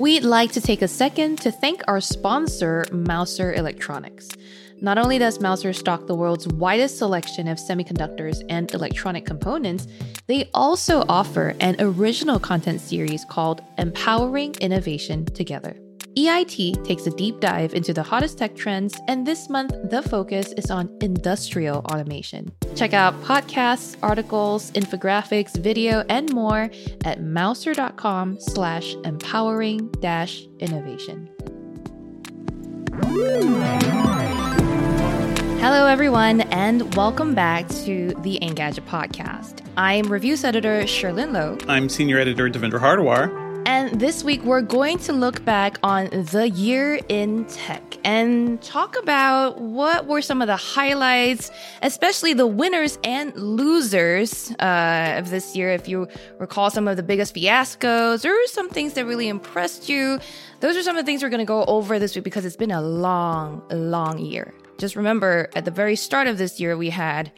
We'd like to take a second to thank our sponsor, Mouser Electronics. Not only does Mouser stock the world's widest selection of semiconductors and electronic components, they also offer an original content series called Empowering Innovation Together. EIT takes a deep dive into the hottest tech trends, and this month the focus is on industrial automation. Check out podcasts, articles, infographics, video, and more at mouser.com slash empowering dash innovation. Hello, everyone, and welcome back to the Engadget podcast. I'm reviews editor Cherlynn Low. I'm senior editor Devindra Hardawar. And this week, we're going to look back on the year in tech and talk about what were some of the highlights, especially the winners and losers uh, of this year. If you recall some of the biggest fiascos or some things that really impressed you, those are some of the things we're going to go over this week because it's been a long, long year. Just remember, at the very start of this year, we had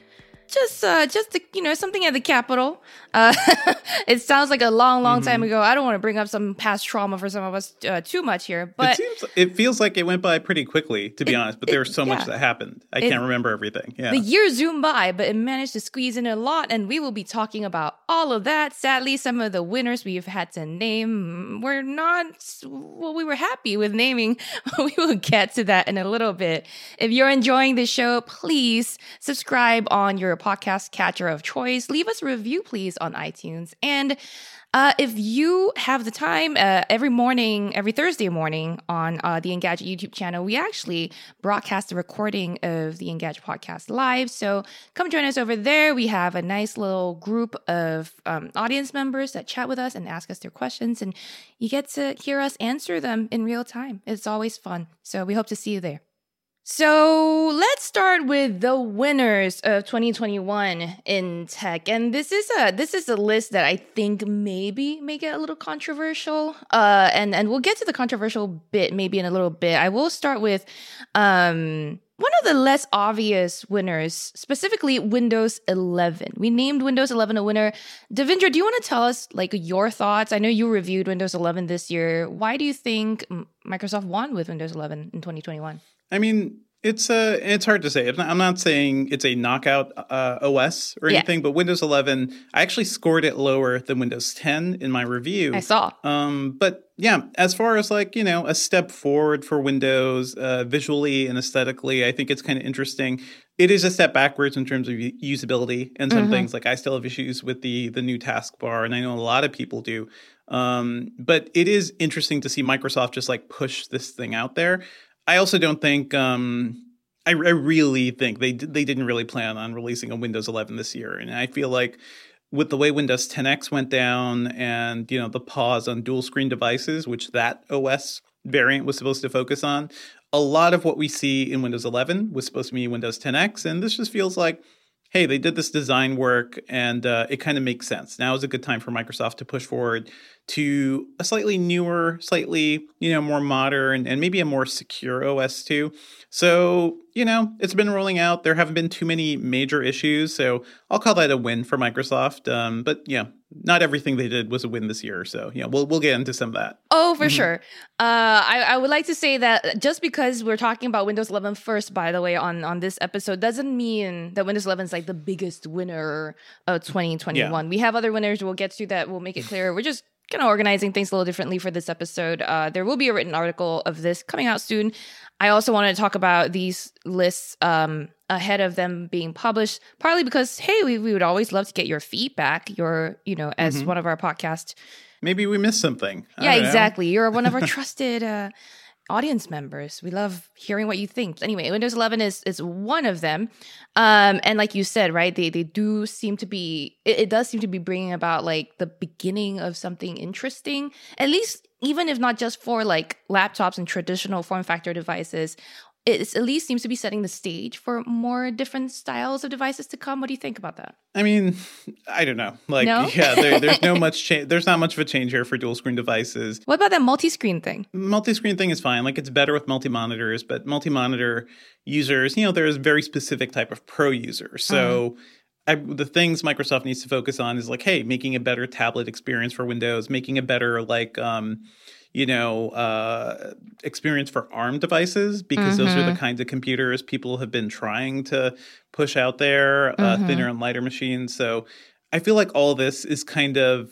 just uh just the, you know something at the capitol. Uh it sounds like a long long mm-hmm. time ago. I don't want to bring up some past trauma for some of us uh, too much here but it seems it feels like it went by pretty quickly to be it, honest but there was so yeah. much that happened. I it, can't remember everything yeah. The year zoomed by but it managed to squeeze in a lot and we will be talking about all of that. Sadly some of the winners we've had to name were not well we were happy with naming. We will get to that in a little bit. If you're enjoying the show please subscribe on your podcast catcher of choice. Leave us a review, please, on iTunes. And uh, if you have the time, uh, every morning, every Thursday morning on uh, the Engadget YouTube channel, we actually broadcast the recording of the Engadget podcast live. So come join us over there. We have a nice little group of um, audience members that chat with us and ask us their questions, and you get to hear us answer them in real time. It's always fun. So we hope to see you there. So let's start with the winners of 2021 in tech, and this is a this is a list that I think maybe may get a little controversial. Uh, and and we'll get to the controversial bit maybe in a little bit. I will start with um one of the less obvious winners, specifically Windows 11. We named Windows 11 a winner. Devindra, do you want to tell us like your thoughts? I know you reviewed Windows 11 this year. Why do you think Microsoft won with Windows 11 in 2021? I mean, it's uh, it's hard to say. I'm not saying it's a knockout uh, OS or anything, yeah. but Windows 11, I actually scored it lower than Windows 10 in my review. I saw. Um, but yeah, as far as like you know, a step forward for Windows uh, visually and aesthetically, I think it's kind of interesting. It is a step backwards in terms of usability and some mm-hmm. things. Like I still have issues with the the new taskbar, and I know a lot of people do. Um, but it is interesting to see Microsoft just like push this thing out there. I also don't think. Um, I, I really think they they didn't really plan on releasing a Windows 11 this year, and I feel like with the way Windows 10X went down, and you know the pause on dual screen devices, which that OS variant was supposed to focus on, a lot of what we see in Windows 11 was supposed to be Windows 10X, and this just feels like hey, they did this design work and uh, it kind of makes sense. Now is a good time for Microsoft to push forward to a slightly newer, slightly, you know, more modern and maybe a more secure OS too. So, you know, it's been rolling out. There haven't been too many major issues. So I'll call that a win for Microsoft. Um, but yeah, not everything they did was a win this year. So yeah, we'll we'll get into some of that. Oh, for mm-hmm. sure. Uh, I, I would like to say that just because we're talking about Windows 11 first, by the way, on on this episode, doesn't mean that Windows 11 is like the biggest winner of 2021. Yeah. We have other winners. We'll get to that. We'll make it clear. We're just kind of organizing things a little differently for this episode. Uh, there will be a written article of this coming out soon. I also wanted to talk about these lists um, ahead of them being published, partly because hey, we, we would always love to get your feedback. Your you know as Mm-hmm. one of our podcast. Maybe we missed something. I Yeah, exactly. You're one of our trusted uh, audience members. We love hearing what you think. Anyway, Windows 11 is is one of them, um, and like you said, right? They they do seem to be. It, it does seem to be bringing about like the beginning of something interesting. At least, even if not just for like laptops and traditional form factor devices. It at least seems to be setting the stage for more different styles of devices to come. What do you think about that? I mean, I don't know. Like, No? yeah, there, there's no much change. There's not much of a change here for dual screen devices. What about that multi-screen thing? Multi-screen thing is fine. Like, it's better with multi-monitors, but multi-monitor users, you know, there's a very specific type of pro user. So. I, the things Microsoft needs to focus on is like, hey, making a better tablet experience for Windows, making a better like, um, you know, uh, experience for ARM devices because those are the kinds of computers people have been trying to push out there, uh, thinner and lighter machines. So I feel like all this is kind of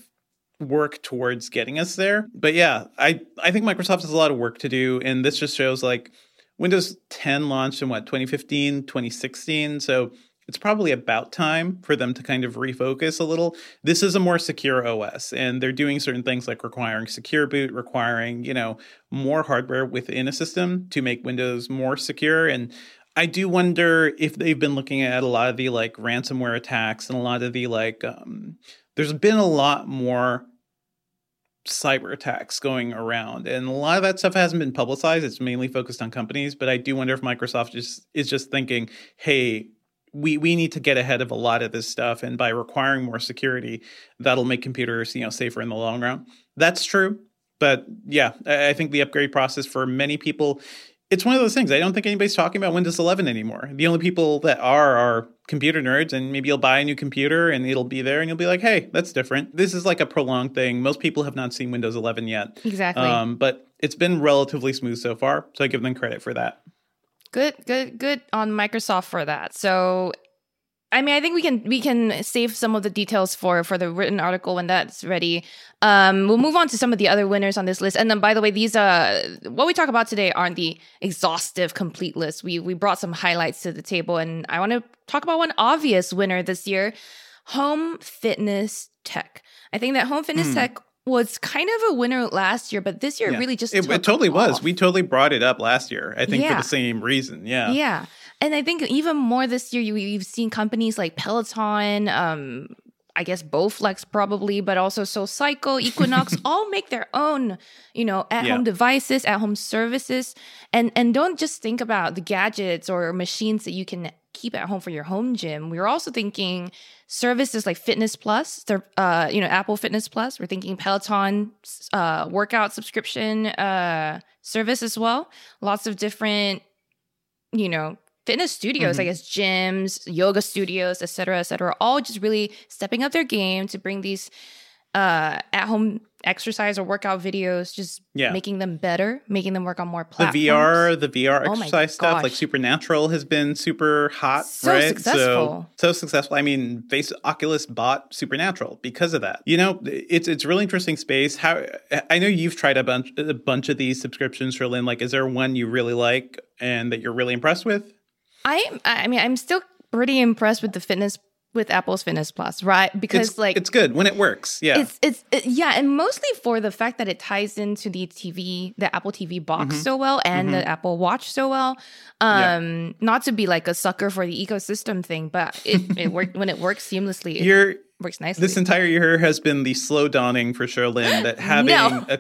work towards getting us there. But yeah, I I think Microsoft has a lot of work to do, and this just shows like Windows 10 launched in what 2015, 2016. So it's probably about time for them to kind of refocus a little. This is a more secure OS, and they're doing certain things like requiring secure boot, requiring, you know, more hardware within a system to make Windows more secure. And I do wonder if they've been looking at a lot of the like ransomware attacks and a lot of the like, um, there's been a lot more cyber attacks going around and a lot of that stuff hasn't been publicized it's mainly focused on companies but i do wonder if microsoft just is just thinking hey we we need to get ahead of a lot of this stuff and by requiring more security that'll make computers you know safer in the long run. That's true but yeah i, think the upgrade process for many people it's one of those things i don't think anybody's talking about windows 11 anymore. The only people that are are computer nerds and maybe you'll buy a new computer and it'll be there and you'll be like hey that's different. This is like a prolonged thing. Most people have not seen windows 11 yet. Exactly. um, but it's been relatively smooth so far so i give them credit for that good good good on microsoft for that. So i mean i think we can we can save some of the details for for the written article when that's ready. Um we'll move on to some of the other winners on this list. And then by the way these uh what we talk about today aren't the exhaustive complete list. We we brought some highlights to the table and i want to talk about one obvious winner this year home fitness tech. I think that home fitness tech was kind of a winner last year but this year. Yeah. really just it, it totally was we totally brought it up last year i think for the same reason yeah Yeah. And I think even more this year, you, you've seen companies like Peloton, um, I guess Bowflex probably, but also SoulCycle, Equinox, all make their own, you know, at home Yeah. devices, at home services. And and don't just think about the gadgets or machines that you can keep at home for your home gym. We're also thinking services like Fitness Plus, uh, you know, Apple Fitness Plus. We're thinking Peloton uh, workout subscription uh, service as well. Lots of different, you know, fitness studios, I guess gyms, yoga studios, et cetera, et cetera, all just really stepping up their game to bring these uh, at home exercise or workout videos, just Yeah. making them better, making them work on more platforms. the. VR, the VR Oh exercise stuff, like. Supernatural has been super hot, So right? successful. So so successful. I mean, face Oculus bought Supernatural because of that. You know, it's it's really interesting space. How I know you've tried a bunch a bunch of these subscriptions, Lynn. Like, is there one you really like and that you're really impressed with? I I mean, I'm still pretty impressed with the fitness with Apple's Fitness Plus, right? Because it's, like it's good when it works. Yeah. It's it's it- yeah, and mostly for the fact that it ties into the TV, the Apple TV box Mm-hmm. so well, and the Apple Watch so well. Um, not to be like a sucker for the ecosystem thing, but it it worked when it works seamlessly. It You're works nicely. this entire year has been the slow dawning for Cherlynn that having No. a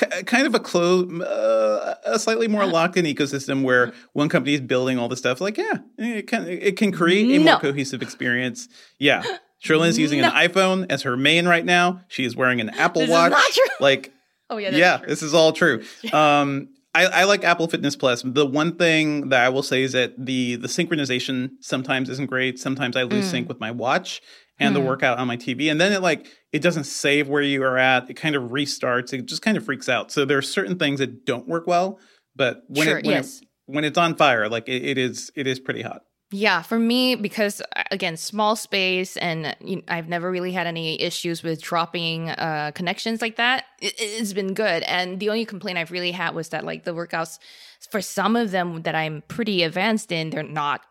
ki- kind of a close, uh, a slightly more locked in ecosystem where one company is building all the stuff. Like, yeah, it can it can create a No. more cohesive experience. Yeah, Cherlynn's using an iPhone as her main right now. She is wearing an Apple This is Watch. Like, oh yeah, yeah, true. this is all true. Um, I, I like Apple Fitness Plus. The one thing that I will say is that the the synchronization sometimes isn't great. Sometimes I lose Mm. sync with my watch and the workout on my TV, and then it like it doesn't save where you are at. It kind of restarts. It just kind of freaks out. So there are certain things that don't work well, but when Sure, it when, yes. it when it's on fire, like it, it is it is pretty hot. Yeah, for me, because uh, again, small space, and you know, I've never really had any issues with dropping uh, connections like that. It, it's been good, and the only complaint I've really had was that like the workouts for some of them that I'm pretty advanced in, they're not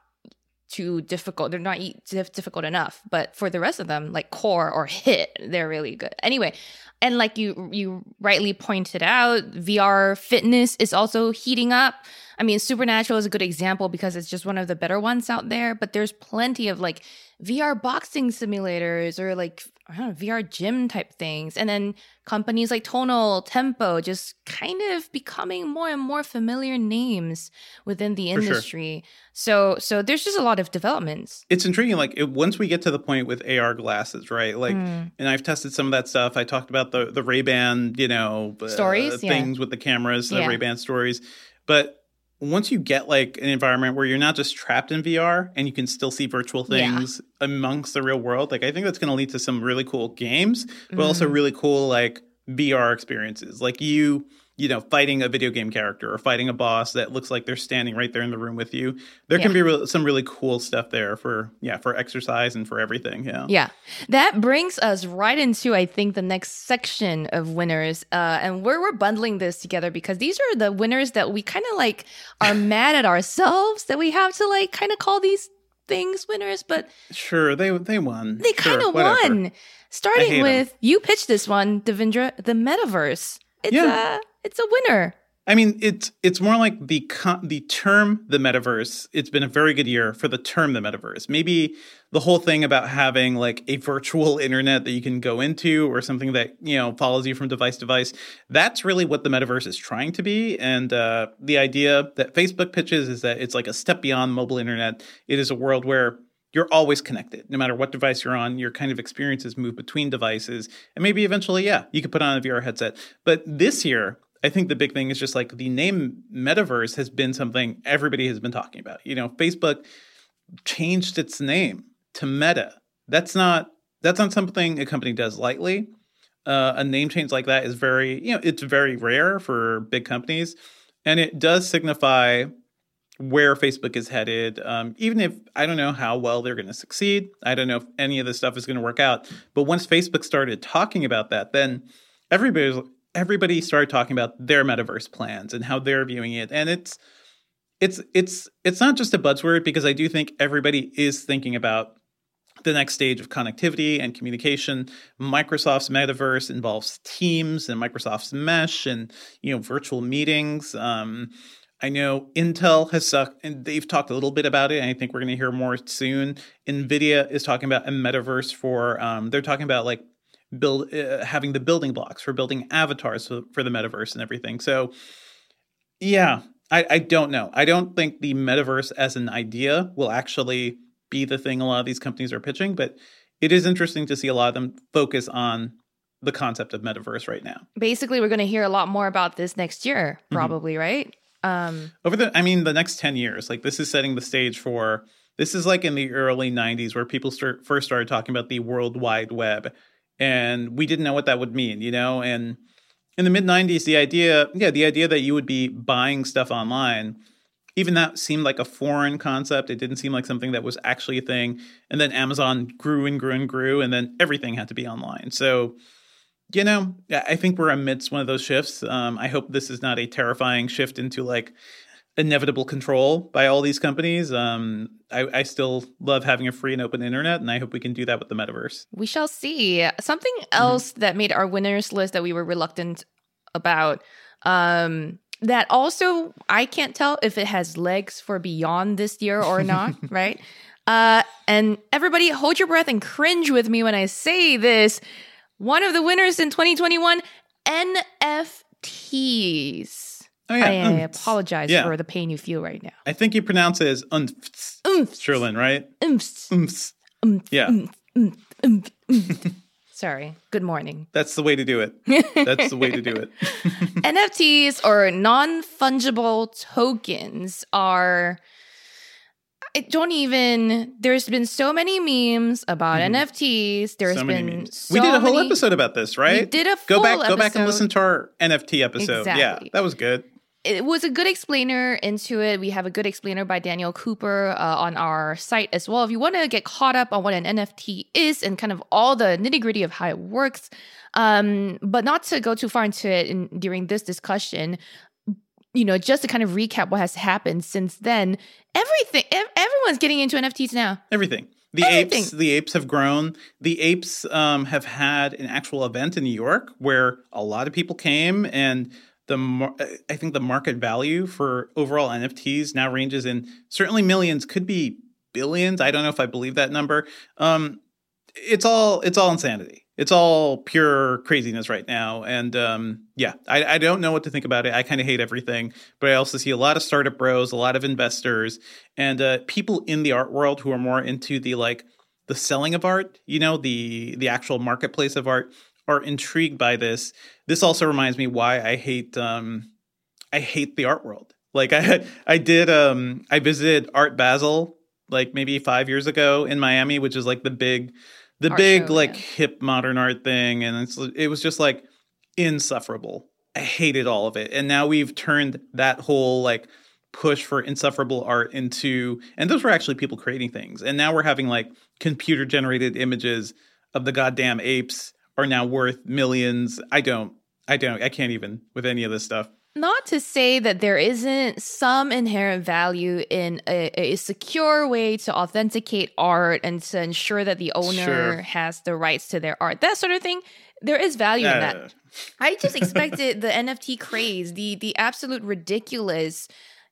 too difficult. They're not difficult enough. But for the rest of them, like core or HIIT, they're really good. Anyway, and like you you rightly pointed out, VR fitness is also heating up. I mean, Supernatural is a good example because it's just one of the better ones out there, but there's plenty of like VR boxing simulators or like I don't know, VR gym type things. And then companies like Tonal, Tempo just kind of becoming more and more familiar names within the industry. Sure. So so there's just a lot of developments. It's intriguing like it, once we get to the point with AR glasses, right? Like mm. and I've tested some of that stuff. I talked about the the Ray-Ban, you know, stories, uh, things yeah. with the cameras, the yeah. Ray-Ban stories. But once you get like an environment where you're not just trapped in VR and you can still see virtual things yeah. amongst the real world, like I think that's going to lead to some really cool games, but mm. also really cool like VR experiences. Like you you know, fighting a video game character or fighting a boss that looks like they're standing right there in the room with you. There yeah. can be re- some really cool stuff there for yeah, for exercise and for everything. Yeah. Yeah. That brings us right into I think the next section of winners. Uh and where we're bundling this together because these are the winners that we kind of like are mad at ourselves that we have to like kind of call these things winners, but sure, they they won. They kind of sure, won. Starting with them. you pitched this one, Devindra, the metaverse. It's yeah. Uh, it's a winner. I mean, it's it's more like the con- the term the metaverse. It's been a very good year for the term the metaverse. Maybe the whole thing about having like a virtual internet that you can go into or something that you know follows you from device to device. That's really what the metaverse is trying to be. And uh, the idea that Facebook pitches is that it's like a step beyond mobile internet. It is a world where you're always connected no matter what device you're on your kind of experiences move between devices and maybe eventually yeah you could put on a vr headset but this year I think the big thing is just like the name metaverse has been something everybody has been talking about. You know, Facebook changed its name to Meta. That's not that's not something a company does lightly. Uh, a name change like that is very, you know, it's very rare for big companies, and it does signify where Facebook is headed. Um, even if I don't know how well they're going to succeed, I don't know if any of this stuff is going to work out. But once Facebook started talking about that, then everybody's everybody started talking about their metaverse plans and how they're viewing it and it's it's it's it's not just a buzzword because i do think everybody is thinking about the next stage of connectivity and communication microsoft's metaverse involves teams and microsoft's mesh and you know virtual meetings um, I know Intel has sucked, and they've talked a little bit about it. And I think we're going to hear more soon. Nvidia is talking about a metaverse for. Um, they're talking about like build uh, having the building blocks for building avatars for, for the metaverse and everything. So, yeah, I, I don't know. I don't think the metaverse as an idea will actually be the thing a lot of these companies are pitching, but it is interesting to see a lot of them focus on the concept of metaverse right now. Basically, we're going to hear a lot more about this next year, mm-hmm. probably, mm-hmm. right? Um, Over the, I mean, the next 10 years, like this is setting the stage for, this is like in the early 90s where people start, first started talking about the World Wide Web and we didn't know what that would mean, you know. And in the mid '90s, the idea, yeah, the idea that you would be buying stuff online, even that seemed like a foreign concept. It didn't seem like something that was actually a thing. And then Amazon grew and grew and grew, and then everything had to be online. So, you know, I think we're amidst one of those shifts. Um, I hope this is not a terrifying shift into like inevitable control by all these companies. Um, I, I, still love having a free and open internet, and I hope we can do that with the metaverse. We shall see. Something mm-hmm. else mm-hmm. that made our winners list that we were reluctant about. Um, that also, I can't tell if it has legs for beyond this year or not, right? Uh, and everybody, hold your breath and cringe with me when I say this. One of the winners in 2021 NFTs. Oh, yeah. I, apologize yeah. for the pain you feel right now. I think you pronounce it as umphs. Umphs. Cherlynn, right? Umphs. Umphs. Umphs. Yeah. Umphs. Umphs. Umphs. Sorry. Good morning. That's the way to do it. That's the way to do it. NFTs or non fungible tokens are. I don't even. There's been so many memes about mm. NFTs. There's so been so we did a whole many, episode about this, right? We did a go back, episode. go back and listen to our NFT episode. Exactly. Yeah, that was good. It was a good explainer into it. We have a good explainer by Daniel Cooper uh, on our site as well. If you want to get caught up on what an NFT is and kind of all the nitty gritty of how it works, um, but not to go too far into it in, during this discussion, you know, just to kind of recap what has happened since then, everything, everyone's getting into NFTs now. Everything. The Everything. apes, the apes have grown. The apes um, have had an actual event in New York where a lot of people came and the I think the market value for overall NFTs now ranges in certainly millions, could be billions. I don't know if I believe that number. Um, it's all it's all insanity. It's all pure craziness right now, and um, yeah, I, I don't know what to think about it. I kind of hate everything, but I also see a lot of startup bros, a lot of investors, and uh, people in the art world who are more into the like the selling of art. You know, the the actual marketplace of art are intrigued by this. This also reminds me why I hate um I hate the art world. Like I I did um I visited Art Basel like maybe 5 years ago in Miami, which is like the big the art big show, like yeah. hip modern art thing and it's it was just like insufferable. I hated all of it. And now we've turned that whole like push for insufferable art into and those were actually people creating things. And now we're having like computer generated images of the goddamn apes are now worth millions. I don't, I don't, I can't even with any of this stuff. Not to say that there isn't some inherent value in a, a secure way to authenticate art and to ensure that the owner sure. has the rights to their art, that sort of thing. There is value uh, in that. I just expected the NFT craze, the the absolute ridiculous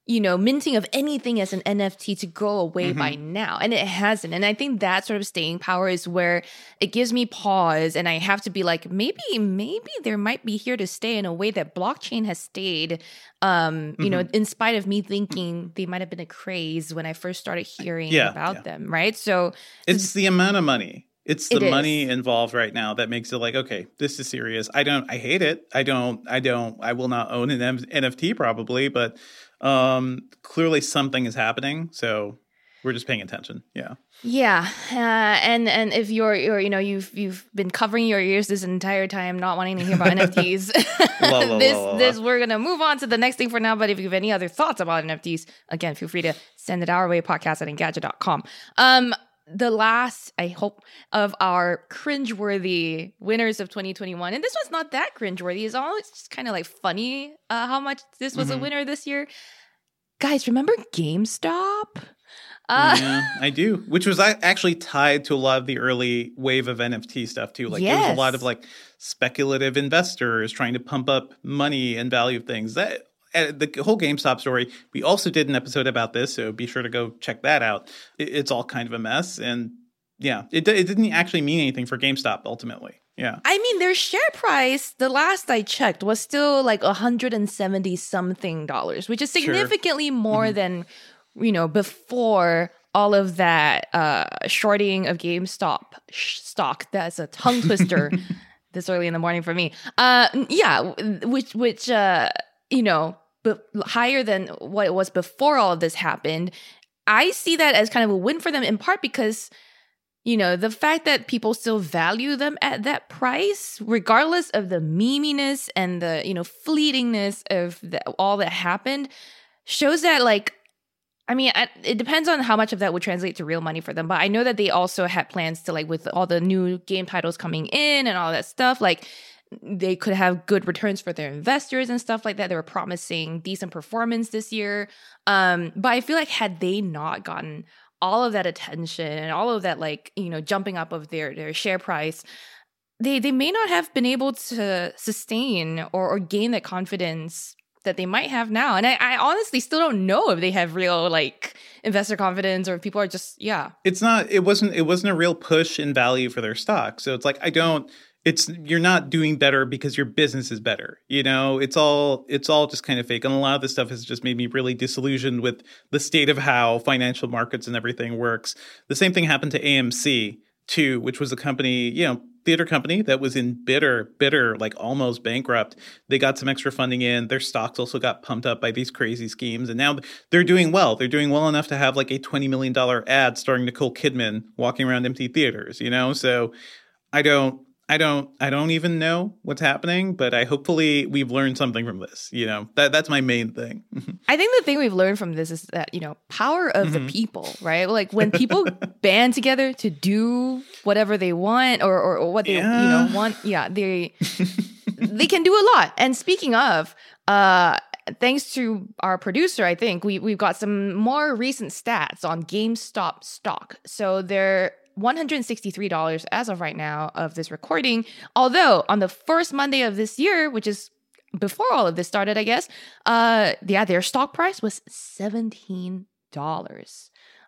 you know, minting of anything as an NFT to go away mm-hmm. by now. And it hasn't. And I think that sort of staying power is where it gives me pause. And I have to be like, maybe, maybe there might be here to stay in a way that blockchain has stayed. Um, you mm-hmm. know, in spite of me thinking they might have been a craze when I first started hearing yeah, about yeah. them, right? So it's the amount of money. It's the it money involved right now that makes it like, okay, this is serious. I don't, I hate it. I don't, I don't, I will not own an M- NFT probably, but um, clearly something is happening. So we're just paying attention. Yeah. Yeah, uh, and and if you're you're you know you've you've been covering your ears this entire time, not wanting to hear about NFTs, this this we're gonna move on to the next thing for now. But if you have any other thoughts about NFTs, again, feel free to send it our way. Podcast at engadget.com. Um, the last, I hope, of our cringeworthy winners of 2021. And this was not that cringeworthy. It's always just kind of like funny uh, how much this was mm-hmm. a winner this year. Guys, remember GameStop? Uh, yeah, I do. Which was actually tied to a lot of the early wave of NFT stuff too. Like yes. there was a lot of like speculative investors trying to pump up money and value of things. That the whole GameStop story, we also did an episode about this, so be sure to go check that out. it's all kind of a mess, and yeah, it it didn't actually mean anything for GameStop ultimately. Yeah. I mean, their share price, the last I checked, was still like 170 something dollars, which is significantly sure. more mm-hmm. than, you know, before all of that uh, shorting of GameStop stock. That's a tongue twister this early in the morning for me. Uh, yeah, which, which, uh, you know, higher than what it was before all of this happened. I see that as kind of a win for them in part because you know, the fact that people still value them at that price, regardless of the meminess and the, you know, fleetingness of the, all that happened, shows that, like, I mean, it depends on how much of that would translate to real money for them. But I know that they also had plans to, like, with all the new game titles coming in and all that stuff, like, they could have good returns for their investors and stuff like that. They were promising decent performance this year. Um, but I feel like had they not gotten all of that attention and all of that like, you know, jumping up of their their share price, they they may not have been able to sustain or, or gain that confidence that they might have now. And I, I, honestly still don't know if they have real like investor confidence or if people are just yeah. It's not it wasn't it wasn't a real push in value for their stock. So it's like I don't it's you're not doing better because your business is better you know? It's all it's all just kind of fake and a lot of this stuff has just made me really disillusioned with the state of how financial markets and everything works. The same thing happened to amc too which was a company you know theater company that was in bitter bitter like almost bankrupt. They got some extra funding in. Their stocks also got pumped up by these crazy schemes and now they're doing well. They're doing well enough to have like a 20 million dollar ad starring nicole kidman walking around empty theaters you know? So i don't I don't I don't even know what's happening, but I hopefully we've learned something from this. You know, that that's my main thing. I think the thing we've learned from this is that, you know, power of mm-hmm. the people, right? Like when people band together to do whatever they want or or, or what they yeah. you know want, yeah, they they can do a lot. And speaking of, uh thanks to our producer, I think we we've got some more recent stats on GameStop stock. So they're $163 as of right now of this recording. Although on the first Monday of this year, which is before all of this started, I guess, uh, yeah, their stock price was $17.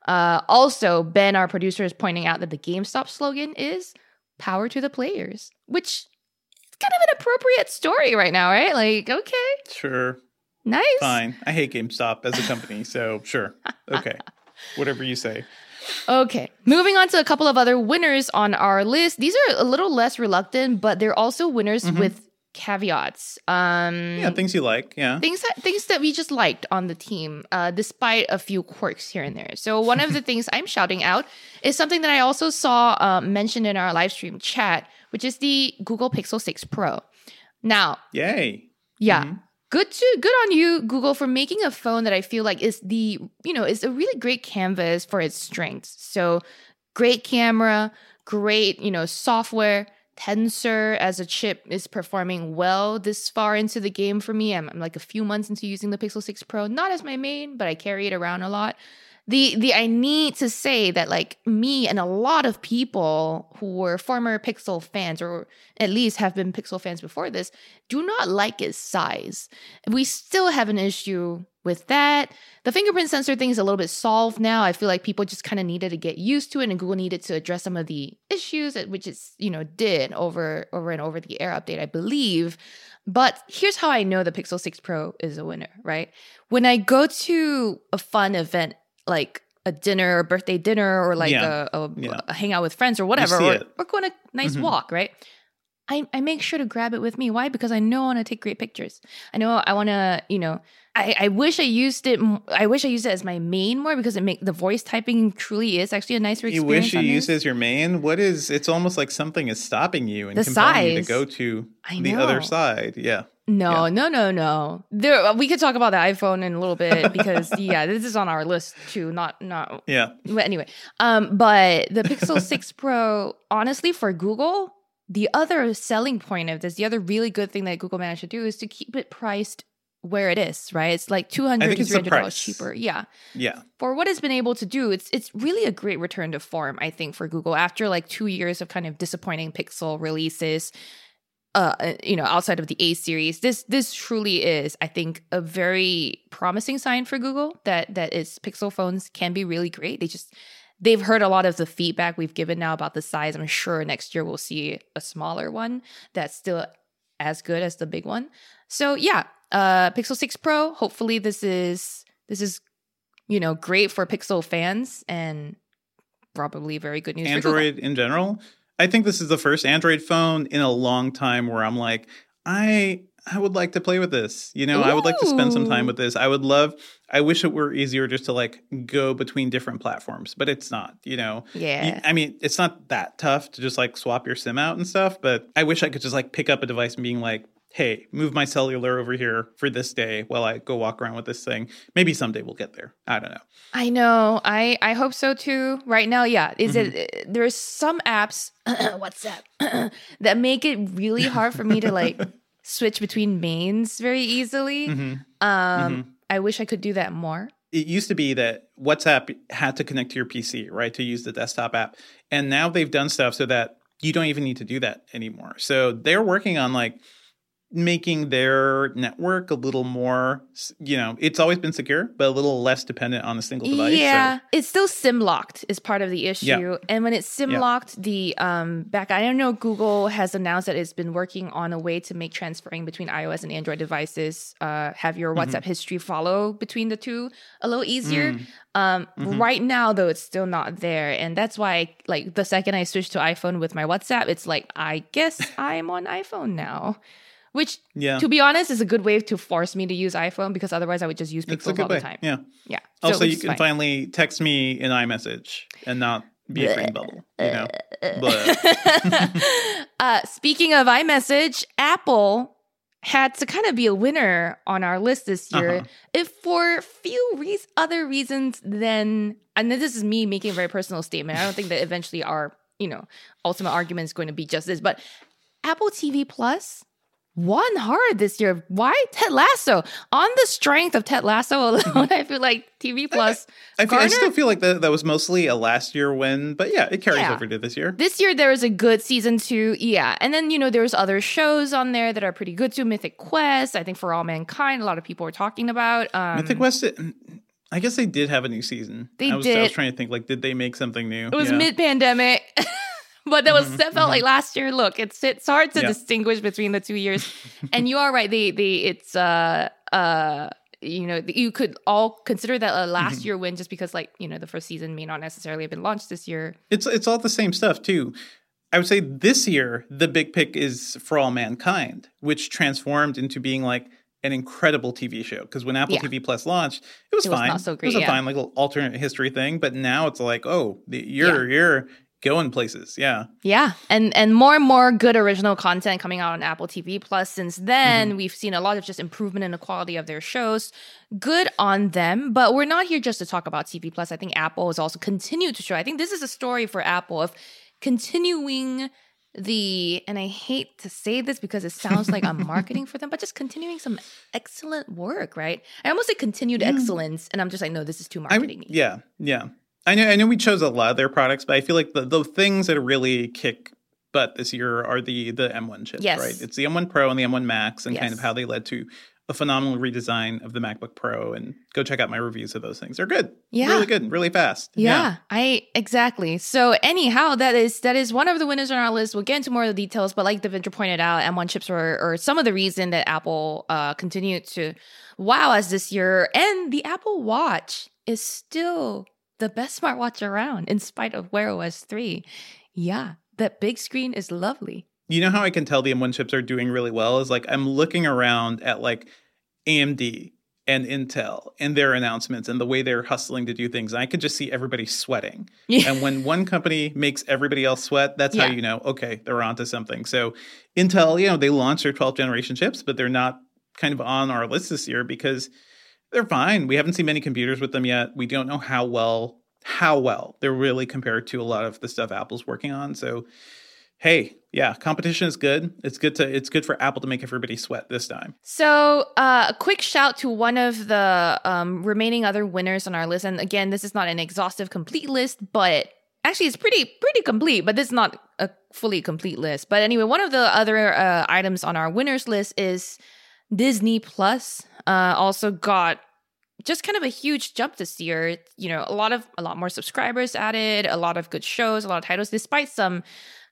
Uh, also, Ben, our producer, is pointing out that the GameStop slogan is power to the players, which is kind of an appropriate story right now, right? Like, okay. Sure. Nice. Fine. I hate GameStop as a company, so sure. Okay. Whatever you say. Okay, moving on to a couple of other winners on our list. These are a little less reluctant, but they're also winners mm-hmm. with caveats. Um, yeah, things you like. Yeah, things that things that we just liked on the team, uh, despite a few quirks here and there. So one of the things I'm shouting out is something that I also saw uh, mentioned in our live stream chat, which is the Google Pixel 6 Pro. Now, yay! Yeah. Mm-hmm good to good on you google for making a phone that i feel like is the you know is a really great canvas for its strengths. So great camera great you know software tensor as a chip is performing well this far into the game for me. I'm, I'm like a few months into using the pixel 6 pro. Not as my main but i carry it around a lot the the I need to say that like me and a lot of people who were former Pixel fans or at least have been Pixel fans before this do not like its size. We still have an issue with that. The fingerprint sensor thing is a little bit solved now. I feel like people just kind of needed to get used to it and Google needed to address some of the issues uh, which it's, you know, did over over and over the air update, I believe. But here's how I know the Pixel 6 Pro is a winner, right? When I go to a fun event like a dinner or birthday dinner or like yeah. a, a, yeah. a, hangout with friends or whatever, or, or, go on a nice mm-hmm. walk, right? I, I make sure to grab it with me. Why? Because I know I want to take great pictures. I know I want to, you know, I, I wish I used it. I wish I used it as my main more because it make the voice typing truly is actually a nicer experience. You wish you used it as your main. What is? It's almost like something is stopping you and the compelling size. you to go to the other side. Yeah. No, yeah. no, no, no. There, we could talk about the iPhone in a little bit because yeah, this is on our list too. Not, not. Yeah. But anyway, um, but the Pixel Six Pro, honestly, for Google, the other selling point of this, the other really good thing that Google managed to do is to keep it priced where it is, right? It's like two hundred to three hundred dollars cheaper. Yeah, yeah. For what it's been able to do, it's it's really a great return to form. I think for Google after like two years of kind of disappointing Pixel releases, uh, uh, you know, outside of the A series, this this truly is, I think, a very promising sign for Google that that its Pixel phones can be really great. They just they've heard a lot of the feedback we've given now about the size. I'm sure next year we'll see a smaller one that's still as good as the big one. So yeah, uh, Pixel 6 Pro. Hopefully this is this is you know great for Pixel fans and probably very good news. For Android in general. I think this is the first Android phone in a long time where I'm like, I I would like to play with this. You know, Ooh. I would like to spend some time with this. I would love I wish it were easier just to like go between different platforms, but it's not, you know. Yeah. I mean, it's not that tough to just like swap your SIM out and stuff, but I wish I could just like pick up a device and being like, hey, move my cellular over here for this day while I go walk around with this thing. Maybe someday we'll get there. I don't know. I know. I I hope so too. Right now, yeah. Is mm-hmm. it there's some apps WhatsApp that make it really hard for me to like switch between mains very easily. Mm-hmm. Um mm-hmm. I wish I could do that more. It used to be that WhatsApp had to connect to your PC, right, to use the desktop app. And now they've done stuff so that you don't even need to do that anymore. So they're working on like making their network a little more, you know, it's always been secure, but a little less dependent on a single device. Yeah, so. it's still SIM locked is part of the issue, yeah. and when it's SIM yeah. locked, the um back I don't know Google has announced that it's been working on a way to make transferring between iOS and Android devices, uh, have your mm-hmm. WhatsApp history follow between the two a little easier. Mm. Um, mm-hmm. right now though, it's still not there, and that's why like the second I switch to iPhone with my WhatsApp, it's like I guess I'm on iPhone now. Which, yeah. to be honest, is a good way to force me to use iPhone because otherwise I would just use Pixels all way. the time. Yeah. Yeah. So, also, you can fine. finally text me in iMessage and not be a green bubble. You know. uh, speaking of iMessage, Apple had to kind of be a winner on our list this year, uh-huh. if for few re- other reasons than, and this is me making a very personal statement. I don't think that eventually our, you know, ultimate argument is going to be just this, but Apple TV Plus won hard this year. Why Ted Lasso? On the strength of Ted Lasso alone, mm-hmm. I feel like TV Plus. I, I, I, still feel like that, that was mostly a last year win, but yeah, it carries yeah. over to this year. This year there was a good season two, yeah, and then you know there's other shows on there that are pretty good too. Mythic Quest, I think For All Mankind, a lot of people are talking about. Um, Mythic Quest. I guess they did have a new season. They I was, did. I was trying to think like, did they make something new? It was yeah. mid pandemic. but that was mm-hmm, that felt mm-hmm. like last year. Look, it's it's hard to yeah. distinguish between the two years. and you are right. The the it's uh uh you know you could all consider that a last mm-hmm. year win just because like you know the first season may not necessarily have been launched this year. It's it's all the same stuff too. I would say this year the big pick is For All Mankind, which transformed into being like an incredible TV show. Because when Apple yeah. TV Plus launched, it was it fine. Was so great, it was a yeah. fine like little alternate history thing. But now it's like, oh, you're yeah. you're going places yeah. Yeah and and more and more good original content coming out on apple tv plus since then mm-hmm. we've seen a lot of just improvement in the quality of their shows. Good on them but we're not here just to talk about tv plus. I think apple has also continued to show i think this is a story for apple of continuing the and i hate to say this because it sounds like i'm marketing for them but just continuing some excellent work right? I almost say continued yeah. excellence and i'm just like no this is too marketing yeah yeah I know I know we chose a lot of their products, but I feel like the, the things that really kick butt this year are the the M1 chips, yes. right? It's the M1 Pro and the M1 Max and yes. kind of how they led to a phenomenal redesign of the MacBook Pro and go check out my reviews of those things. They're good. Yeah. Really good, really fast. Yeah, yeah, I exactly. So anyhow, that is that is one of the winners on our list. We'll get into more of the details, but like Devindra pointed out, M1 chips were or some of the reason that Apple uh continued to wow us this year. And the Apple Watch is still the best smartwatch around in spite of Wear OS 3. Yeah, that big screen is lovely. You know how I can tell the M1 chips are doing really well is like I'm looking around at like AMD and Intel and their announcements and the way they're hustling to do things. And I could just see everybody sweating. Yeah. And when one company makes everybody else sweat, that's yeah. how you know, okay, they're onto something. So Intel, you know, they launched their 12th generation chips, but they're not kind of on our list this year because they're fine. We haven't seen many computers with them yet. We don't know how well how well they're really compared to a lot of the stuff Apple's working on. So, hey, yeah, competition is good. It's good to it's good for Apple to make everybody sweat this time. So, uh, a quick shout to one of the um, remaining other winners on our list. And again, this is not an exhaustive, complete list, but actually, it's pretty pretty complete. But this is not a fully complete list. But anyway, one of the other uh, items on our winners list is Disney Plus uh, also got just kind of a huge jump this year. You know, a lot of a lot more subscribers added, a lot of good shows, a lot of titles, despite some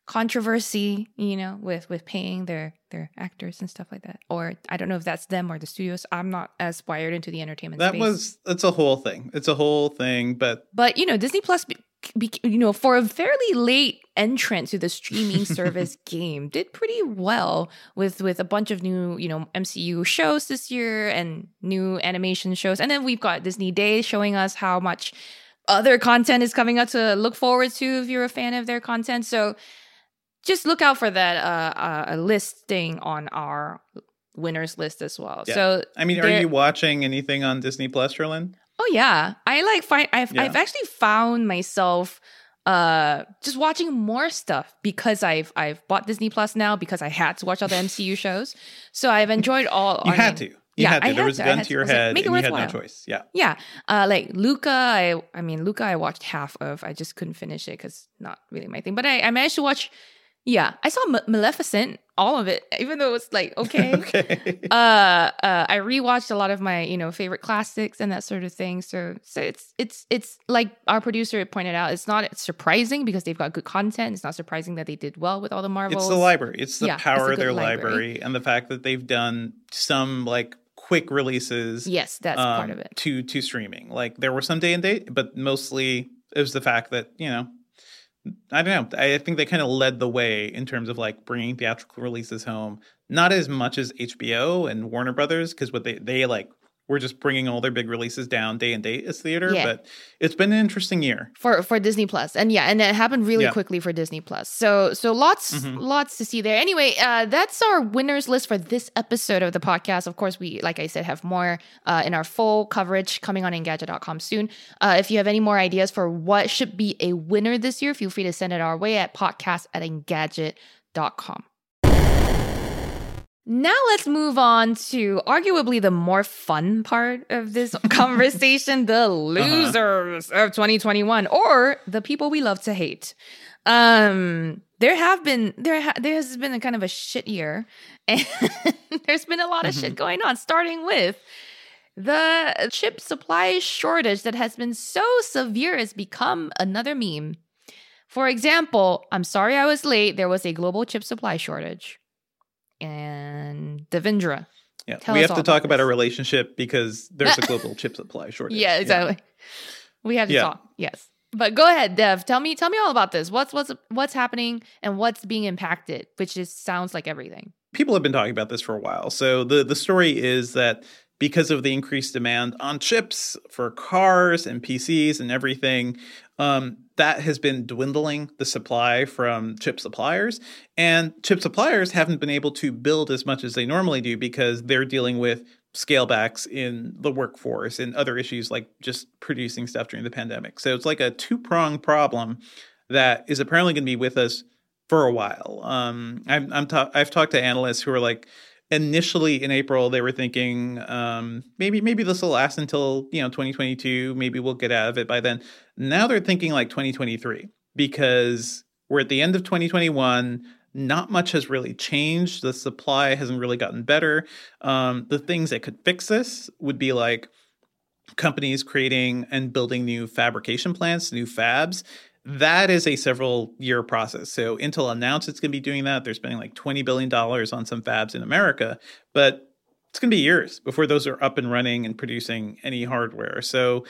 controversy, you know, with with paying their their actors and stuff like that. Or I don't know if that's them or the studios. I'm not as wired into the entertainment. That space. was it's a whole thing. It's a whole thing, but but you know, Disney Plus you know, for a fairly late entrant to the streaming service game, did pretty well with with a bunch of new, you know, MCU shows this year and new animation shows. And then we've got Disney Day showing us how much other content is coming out to look forward to if you're a fan of their content. So just look out for that uh, uh listing on our winners list as well. Yeah. So I mean, are you watching anything on Disney Plus, Cherlynn? Oh yeah, I like find I've yeah. I've actually found myself uh just watching more stuff because I've I've bought Disney Plus now because I had to watch all the MCU shows. So I've enjoyed all. you I had to. You yeah, had to. I there was a gun to, to your head, like, and you had no choice. Yeah, yeah. Uh, like Luca, I I mean Luca, I watched half of. I just couldn't finish it because not really my thing. But I, I managed to watch yeah, I saw M- Maleficent, all of it, even though it was like okay. okay. Uh, uh, I rewatched a lot of my you know favorite classics and that sort of thing. So, so it's it's it's like our producer pointed out, it's not surprising because they've got good content. It's not surprising that they did well with all the Marvels. It's the library. It's the yeah, power it's of their library. library and the fact that they've done some like quick releases. Yes, that's um, part of it. To to streaming, like there were some day and date, but mostly it was the fact that you know I don't know. I think they kind of led the way in terms of like bringing theatrical releases home. Not as much as HBO and Warner Brothers, because what they they like we're just bringing all their big releases down day and date as theater. Yeah. But it's been an interesting year. for for Disney Plus, and yeah, and it happened really Yeah. quickly for Disney Plus. So so lots Mhm. lots to see there. Anyway, uh, that's our winners list for this episode of the podcast. Of course, we like I said have more uh, in our full coverage coming on Engadget.com soon. Uh, if you have any more ideas for what should be a winner this year, feel free to send it our way at podcast at Engadget.com. Now let's move on to arguably the more fun part of this conversation the losers of 2021 or the people we love to hate. Um there have been there ha- there has been a kind of a shit year and there's been a lot of shit going on starting with the chip supply shortage that has been so severe has become another meme. For example, I'm sorry I was late. There was a global chip supply shortage. And Devindra. Yeah. Tell we have to talk about about our relationship because there's a global chip supply shortage. Yeah, exactly. We have to Yeah. talk. Yes. But go ahead, Dev. Tell me tell me all about this. What's what's what's happening and what's being impacted, which just sounds like everything. people have been talking about this for a while. So the the story is that because of the increased demand on chips for cars and PCs and everything, um, that has been dwindling the supply from chip suppliers. And chip suppliers haven't been able to build as much as they normally do because they're dealing with scalebacks in the workforce and other issues like just producing stuff during the pandemic. So it's like a two pronged problem that is apparently going to be with us for a while. Um, I'm, I'm ta- I've talked to analysts who are like, initially in April they were thinking um, maybe maybe this will last until you know 2022. Maybe we'll get out of it by then. Now they're thinking like 2023 because we're at the end of 2021. Not much has really changed. The supply hasn't really gotten better. Um, the things that could fix this would be like companies creating and building new fabrication plants, new fabs. That is a several year process. So Intel announced it's going to be doing that. They're spending like $20 billion on some fabs in America, but it's going to be years before those are up and running and producing any hardware. So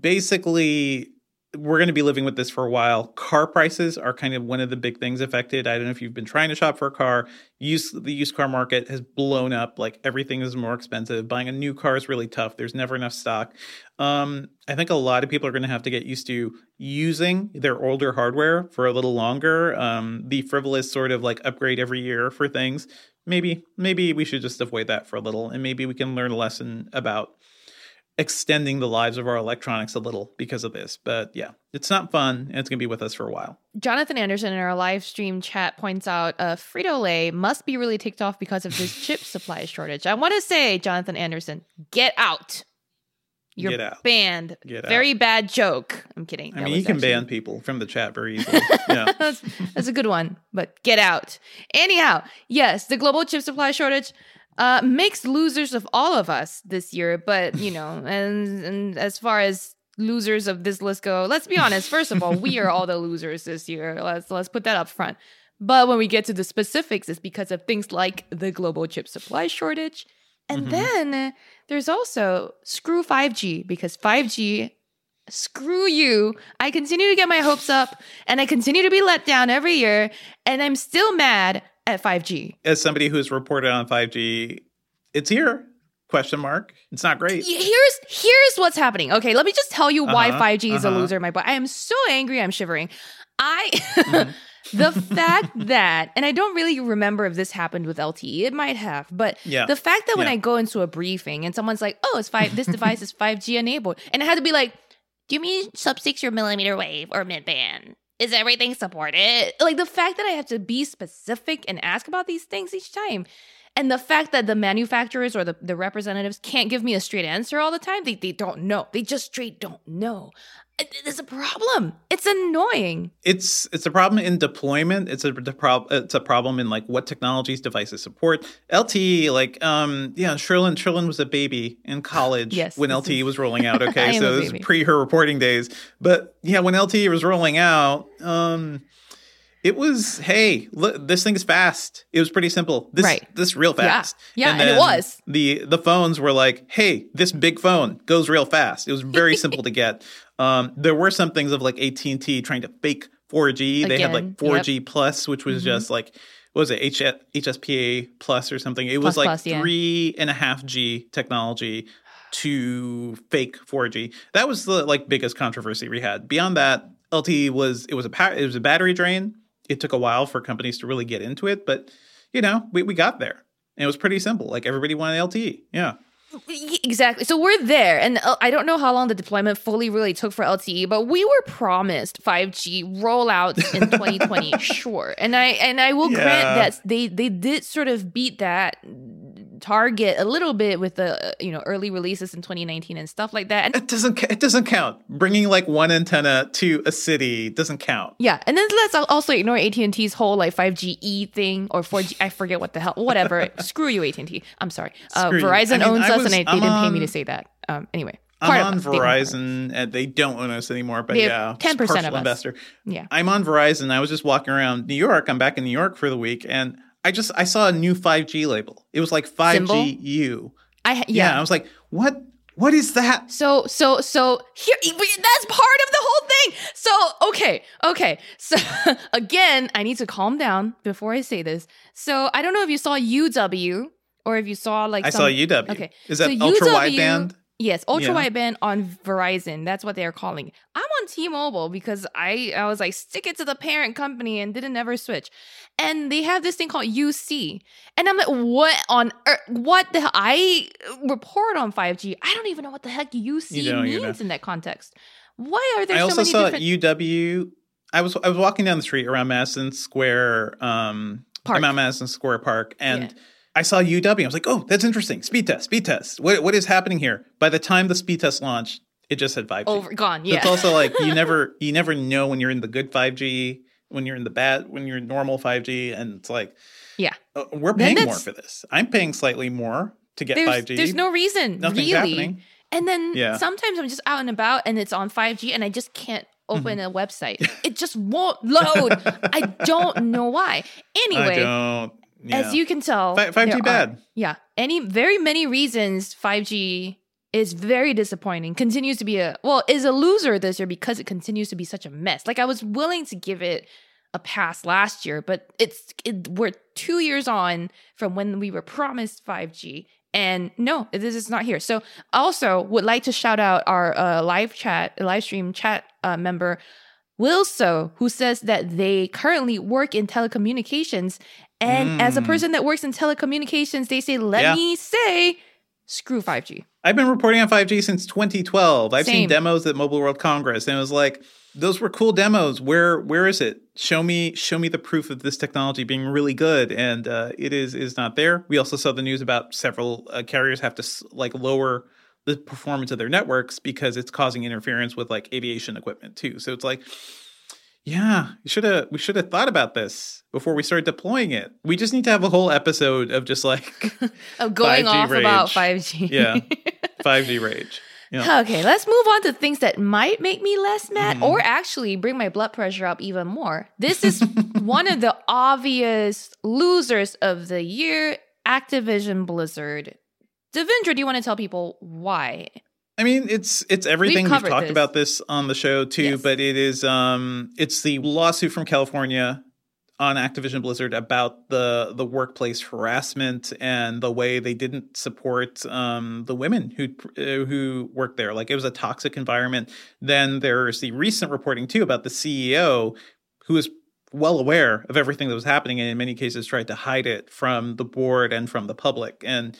basically, we're going to be living with this for a while. Car prices are kind of one of the big things affected. I don't know if you've been trying to shop for a car. Use the used car market has blown up. Like everything is more expensive. Buying a new car is really tough. There's never enough stock. Um, I think a lot of people are going to have to get used to using their older hardware for a little longer. Um, the frivolous sort of like upgrade every year for things. Maybe, maybe we should just avoid that for a little, and maybe we can learn a lesson about extending the lives of our electronics a little because of this. But yeah, it's not fun, and it's going to be with us for a while. Jonathan Anderson in our live stream chat points out uh, Frito Lay must be really ticked off because of this chip supply shortage. I want to say, Jonathan Anderson, get out. You're Get out. banned. Get out. Very bad joke. I'm kidding. I That mean, you can actually- ban people from the chat very easily. yeah. that's, that's a good one, but get out. Anyhow, yes, the global chip supply shortage uh, makes losers of all of us this year. But, you know, and, and as far as losers of this list go, let's be honest. First of all, we are all the losers this year. Let's, let's put that up front. But when we get to the specifics, it's because of things like the global chip supply shortage. And Mhm. then there's also screw 5G because 5G screw you. I continue to get my hopes up and I continue to be let down every year. And I'm still mad at 5G. As somebody who's reported on 5G, it's here. Question mark. It's not great. Here's here's what's happening. Okay, let me just tell you why Uh-huh, 5G is a uh-huh. loser, my boy. I am so angry, I'm shivering. I Mhm. the fact that and I don't really remember if this happened with LTE. It might have, but Yeah. the fact that when Yeah. I go into a briefing and someone's like, "Oh, it's five. This device is 5G enabled," and I had to be like, "Do you mean sub six or millimeter wave or mid band? Is everything supported?" Like the fact that I have to be specific and ask about these things each time. And the fact that the manufacturers or the, the representatives can't give me a straight answer all the time, they, they don't know. They just straight don't know. It- It's a problem. It's annoying. it's it's a problem in deployment. It's a the prob- it's a problem in like what technologies devices support. LTE, like um yeah, Cherlynn Cherlynn was a baby in college Yes, when LTE is- was rolling out. Okay, so this is pre her reporting days. But yeah, when LTE was rolling out, um it was hey, look, this thing is fast. It was pretty simple. This Right. this real fast. Yeah, and it was. The the phones were like, hey, this big phone goes real fast. It was very simple to get. Um, there were some things of like AT and T trying to fake 4G. they had like 4G plus, which was Mhm. just like what was it H- HSPA plus or something. It Plus, was like plus, yeah. three and a half G technology. to fake 4G. That was the like biggest controversy we had. Beyond that, LTE was it was a pa- it was a battery drain. It took a while for companies to really get into it, but you know, we, we got there. And it was pretty simple. Like everybody wanted LTE. Yeah. Exactly. So we're there, and uh, I don't know how long the deployment fully really took for LTE, but we were promised 5G rollouts in 2020, sure. And I and I will Yeah. grant that they they did sort of beat that target a little bit with the uh, you know early releases in 2019 and stuff like that. And It doesn't it doesn't count. Bringing like one antenna to a city doesn't count. yeah, and then let's also ignore AT&T's whole like 5G E thing or 4G. I forget what the hell. Whatever. Screw you, AT&T. I'm sorry. Uh, Verizon I mean, owns I us, and I, I'm they didn't pay me to say that. Um. Anyway, I'm on of us. They don't own us. Verizon and they don't own us anymore, but yeah, 10% of partial us. investor. Yeah. I'm on Verizon. I was just walking around New York. I'm back in New York for the week and I just I saw a new 5G label. It was like 5G Symbol? U. I Yeah. yeah. I was like, "What what is that?" So so so here that's part of the whole thing. So okay, okay. So again, I need to calm down before I say this. So I don't know if you saw UW or if you saw like I some, saw UW. Okay. Is that So ultra UW wideband? Yes, ultra Yeah. wideband on Verizon. That's what they're calling. I'm on T-Mobile because I I was like stick it to the parent company and didn't ever switch. And they have this thing called UC, and I'm like, what on earth? What the hell? I report on 5G. I don't even know what the heck UC You don't, you means in that context. Why are there I so also saw different UW. I was I was walking down the street around Madison Square, um, Park. Madison Square Park, and Yeah. I saw UW. I was like, "Oh, that's interesting." Speed test, speed test. What what is happening here? By the time the speed test launched, it just had 5G. over gone? Yeah. It's also like you never you never know when you're in the good 5G, when you're in the bad, when you're in normal 5G, and it's like, Yeah. uh, we're paying more for this. I'm paying slightly more to get there's, 5G. there's no reason Nothing's really. happening. And then Yeah. sometimes I'm just out and about and it's on 5G and I just can't open Mm-hmm. a website. It just won't load. I don't know why. I Anyway, don't. Yeah. as you can tell, Fi- 5G there are- bad. yeah, any very many reasons 5G is very disappointing. Continues to be a well, is a loser this year because it continues to be such a mess. Like I was willing to give it a pass last year, but it's it, we're two years on from when we were promised 5G. And no, this is not here. So, also would like to shout out our uh, live chat, live stream chat uh, member, Wilso, who says that they currently work in telecommunications. And as a Mm. person that works in telecommunications, they say, let Yeah. me say, screw 5G. I've been reporting on 5G since 2012. I've Same. seen demos at Mobile World Congress, and it was like, those were cool demos. Where where is it? Show me show me the proof of this technology being really good, and uh, it is is not there. We also saw the news about several uh, carriers have to like lower the performance of their networks because it's causing interference with like aviation equipment too. So it's like, yeah, we should have we should have thought about this before we started deploying it. We just need to have a whole episode of just like Of going 5G off about 5G. yeah 5G rage. Yeah. Okay, let's move on to things that might make me less mad Mm-hmm. or actually bring my blood pressure up even more. This is one of the obvious losers of the year Activision Blizzard. Devindra, do you want to tell people why? I mean, it's it's everything we've, covered talked this. about this on the show too, Yes. but it is um it's the lawsuit from California on Activision Blizzard about the the workplace harassment and the way they didn't support um the women who uh, who work there. Like it was a toxic environment. Then there's the recent reporting too about the CEO who is well aware of everything that was happening and in many cases tried to hide it from the board and from the public. And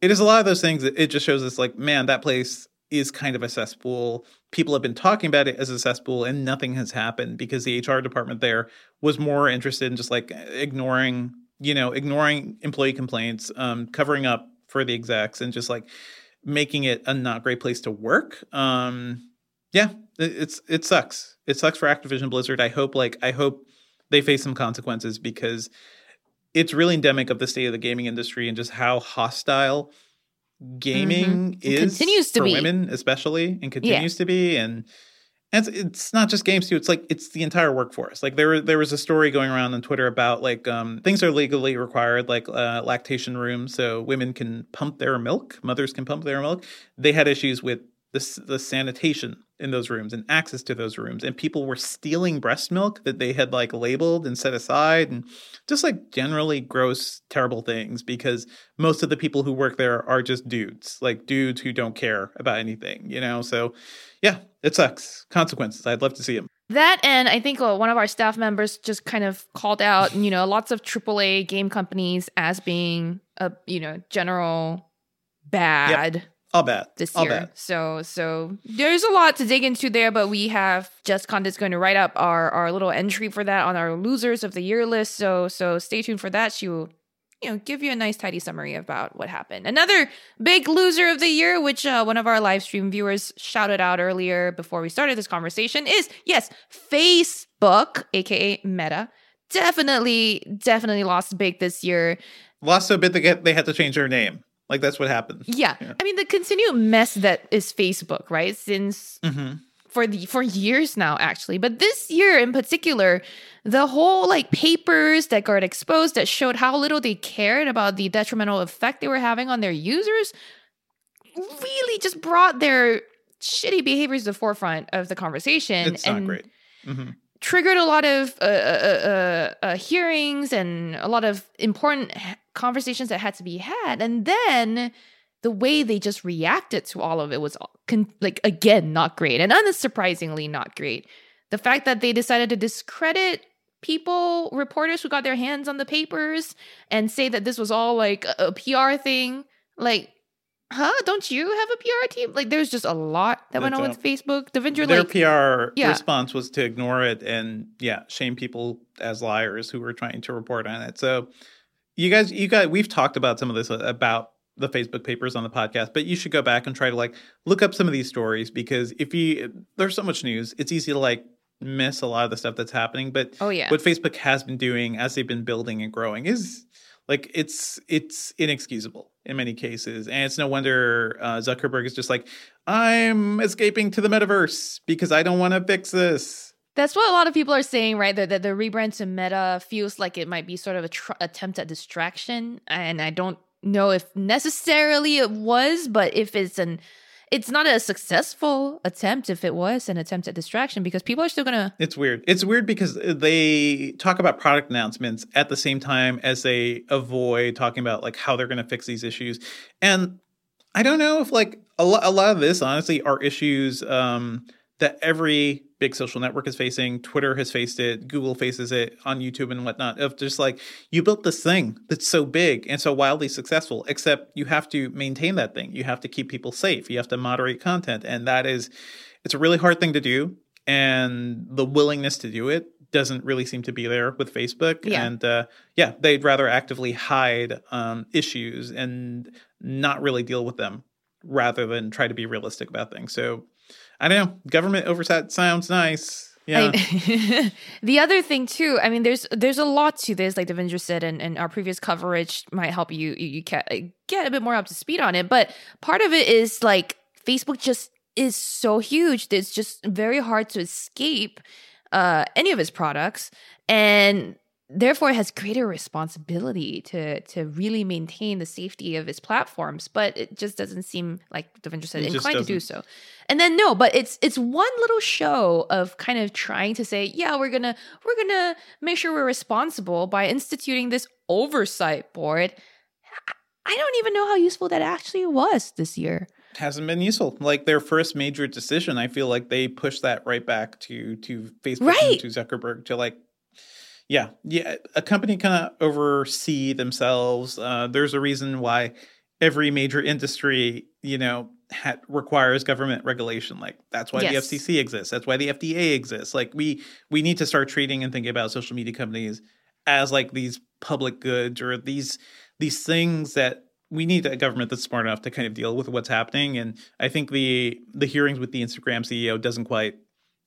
it is a lot of those things that it just shows us like, man, that place is kind of a cesspool. People have been talking about it as a cesspool and nothing has happened because the HR department there was more interested in just like ignoring, you know, ignoring employee complaints, um, covering up for the execs and just like making it a not great place to work. Um, yeah, it, it's it sucks. It sucks for Activision Blizzard. I hope like I hope they face some consequences because it's really endemic of the state of the gaming industry and just how hostile gaming is continues to for be. women especially and continues to be and and it's, it's not just games too. It's like it's the entire workforce. Like there there was a story going around on twitter about like um, things are legally required like uh, lactation rooms so women can pump their milk mothers can pump their milk. They had issues with the, the sanitation in those rooms and access to those rooms. And people were stealing breast milk that they had like labeled and set aside and just like generally gross terrible things because most of the people who work there are just dudes like dudes who don't care about anything you know? So yeah it sucks. Consequences. I'd love to see them that and I think uh, one of our staff members just kind of called out, you know, lots of AAA game companies as being a, you know, general bad. Yep. All bet. This All year. bad. So so there's a lot to dig into there, but we have Jess Conditt going to write up our, our little entry for that on our losers of the year list. So so stay tuned for that. She will you know, give you a nice tidy summary about what happened. Another big loser of the year, which uh, one of our live stream viewers shouted out earlier before we started this conversation, is yes, Facebook, aka Meta, definitely, definitely lost big this year. Lost so big they get they had to change their name. Like that's what happened. Yeah. Yeah. I mean, the continued mess that is Facebook, right? Since Mm-hmm. for the for years now actually but this year in particular the whole like papers that got exposed that showed how little they cared about the detrimental effect they were having on their users really just brought their shitty behaviors to the forefront of the conversation It's and not great. hmm triggered a lot of uh, uh, uh, uh, hearings and a lot of important conversations that had to be had. And then the way they just reacted to all of it was con- like again not great and unsurprisingly not great. The fact that they decided to discredit people, reporters who got their hands on the papers, and say that this was all like a, a PR thing, like. Huh? Don't you have a PR team? Like, there's just a lot that went on with Facebook. Devindra, Their like, PR Yeah. response was to ignore it and yeah, shame people as liars who were trying to report on it. So you guys, you guys, we've talked about some of this uh, about the Facebook papers on the podcast, but you should go back and try to like look up some of these stories because if you there's so much news, it's easy to like miss a lot of the stuff that's happening. But oh yeah, what Facebook has been doing as they've been building and growing is like it's it's inexcusable in many cases, and it's no wonder uh, Zuckerberg is just like I'm escaping to the metaverse because I don't want to fix this. That's what a lot of people are saying, right? That, that the rebrand to Meta feels like it might be sort of a tr- attempt at distraction, and I don't know if necessarily it was, but if it's an, it's not a successful attempt. If it was an attempt at distraction, because people are still gonna, It's weird. It's weird because they talk about product announcements at the same time as they avoid talking about like how they're to fix these issues. And I don't know if like a, lo- a lot of this honestly are issues um, that every big social network is facing. Twitter has faced it. Google faces it on YouTube and whatnot. Of just like you built this thing that's so big and so wildly successful, except you have to maintain that thing. You have to keep people safe. You have to moderate content, and that is it's a really hard thing to do and the willingness to do it doesn't really seem to be there with Facebook. Yeah. And uh, yeah, they'd rather actively hide um, issues and not really deal with them rather than try to be realistic about things. So I don't know. Government oversight sounds nice. Yeah. I- the other thing too, I mean, there's there's a lot to this, like Devindra said, and, and our previous coverage might help you you, you get, get a bit more up to speed on it. But part of it is like Facebook just is so huge. that It's just very hard to escape uh, any of its products, and therefore it has greater responsibility to to really maintain the safety of its platforms. But it just doesn't seem like Devindra said It inclined to do so. And then no, but it's it's one little show of kind of trying to say, yeah, we're gonna we're gonna make sure we're responsible by instituting this oversight board. I- I don't even know how useful that actually was this year. hasn't been useful. Like their first major decision, I feel like they pushed that right back to to Facebook Right. and to Zuckerberg to like yeah, yeah, a company kind of oversee themselves. Uh, there's a reason why every major industry, you know, ha- requires government regulation. Like that's why Yes. the FCC exists. That's why the FDA exists. Like we we need to start treating and thinking about social media companies as like these public goods or these these things that we need a government that's smart enough to kind of deal with what's happening. And I think the the hearings with the Instagram CEO doesn't quite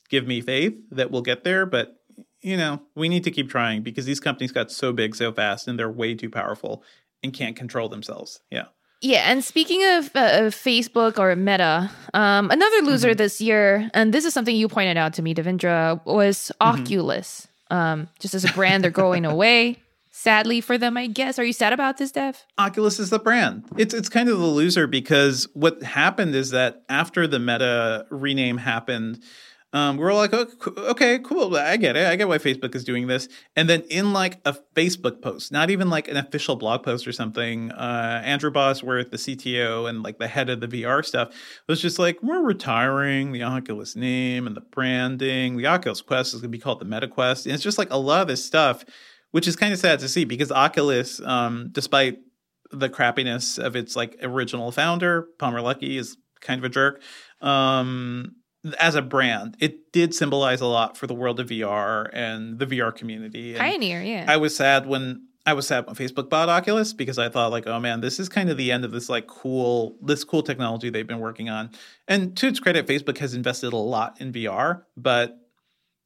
give me faith that we'll get there, but you know, we need to keep trying because these companies got so big so fast and they're way too powerful and can't control themselves. Yeah. Yeah, and speaking of, uh, of Facebook or Meta, um, another loser this year, and this is something you pointed out to me, Devindra, was Oculus. Um, just as a brand, they're going away. sadly for them, I guess. Are you sad about this, Dev? Oculus is the brand. It's it's kind of the loser because what happened is that after the Meta rename happened, um, we're all like, okay, cool. I get it. I get why Facebook is doing this. And then in like a Facebook post, not even like an official blog post or something, uh, Andrew Bosworth, the CTO and like the head of the VR stuff, was just like, we're retiring the Oculus name and the branding. The Oculus Quest is going to be called the Meta Quest. And it's just like a lot of this stuff, which is kind of sad to see because Oculus, um, despite the crappiness of its like original founder, Palmer Luckey is kind of a jerk. Um, as a brand, it did symbolize a lot for the world of VR and the VR community. And Pioneer, yeah. I was sad when I was sad when Facebook bought Oculus because I thought like, oh man, this is kind of the end of this like cool this cool technology they've been working on. And to its credit, Facebook has invested a lot in VR, but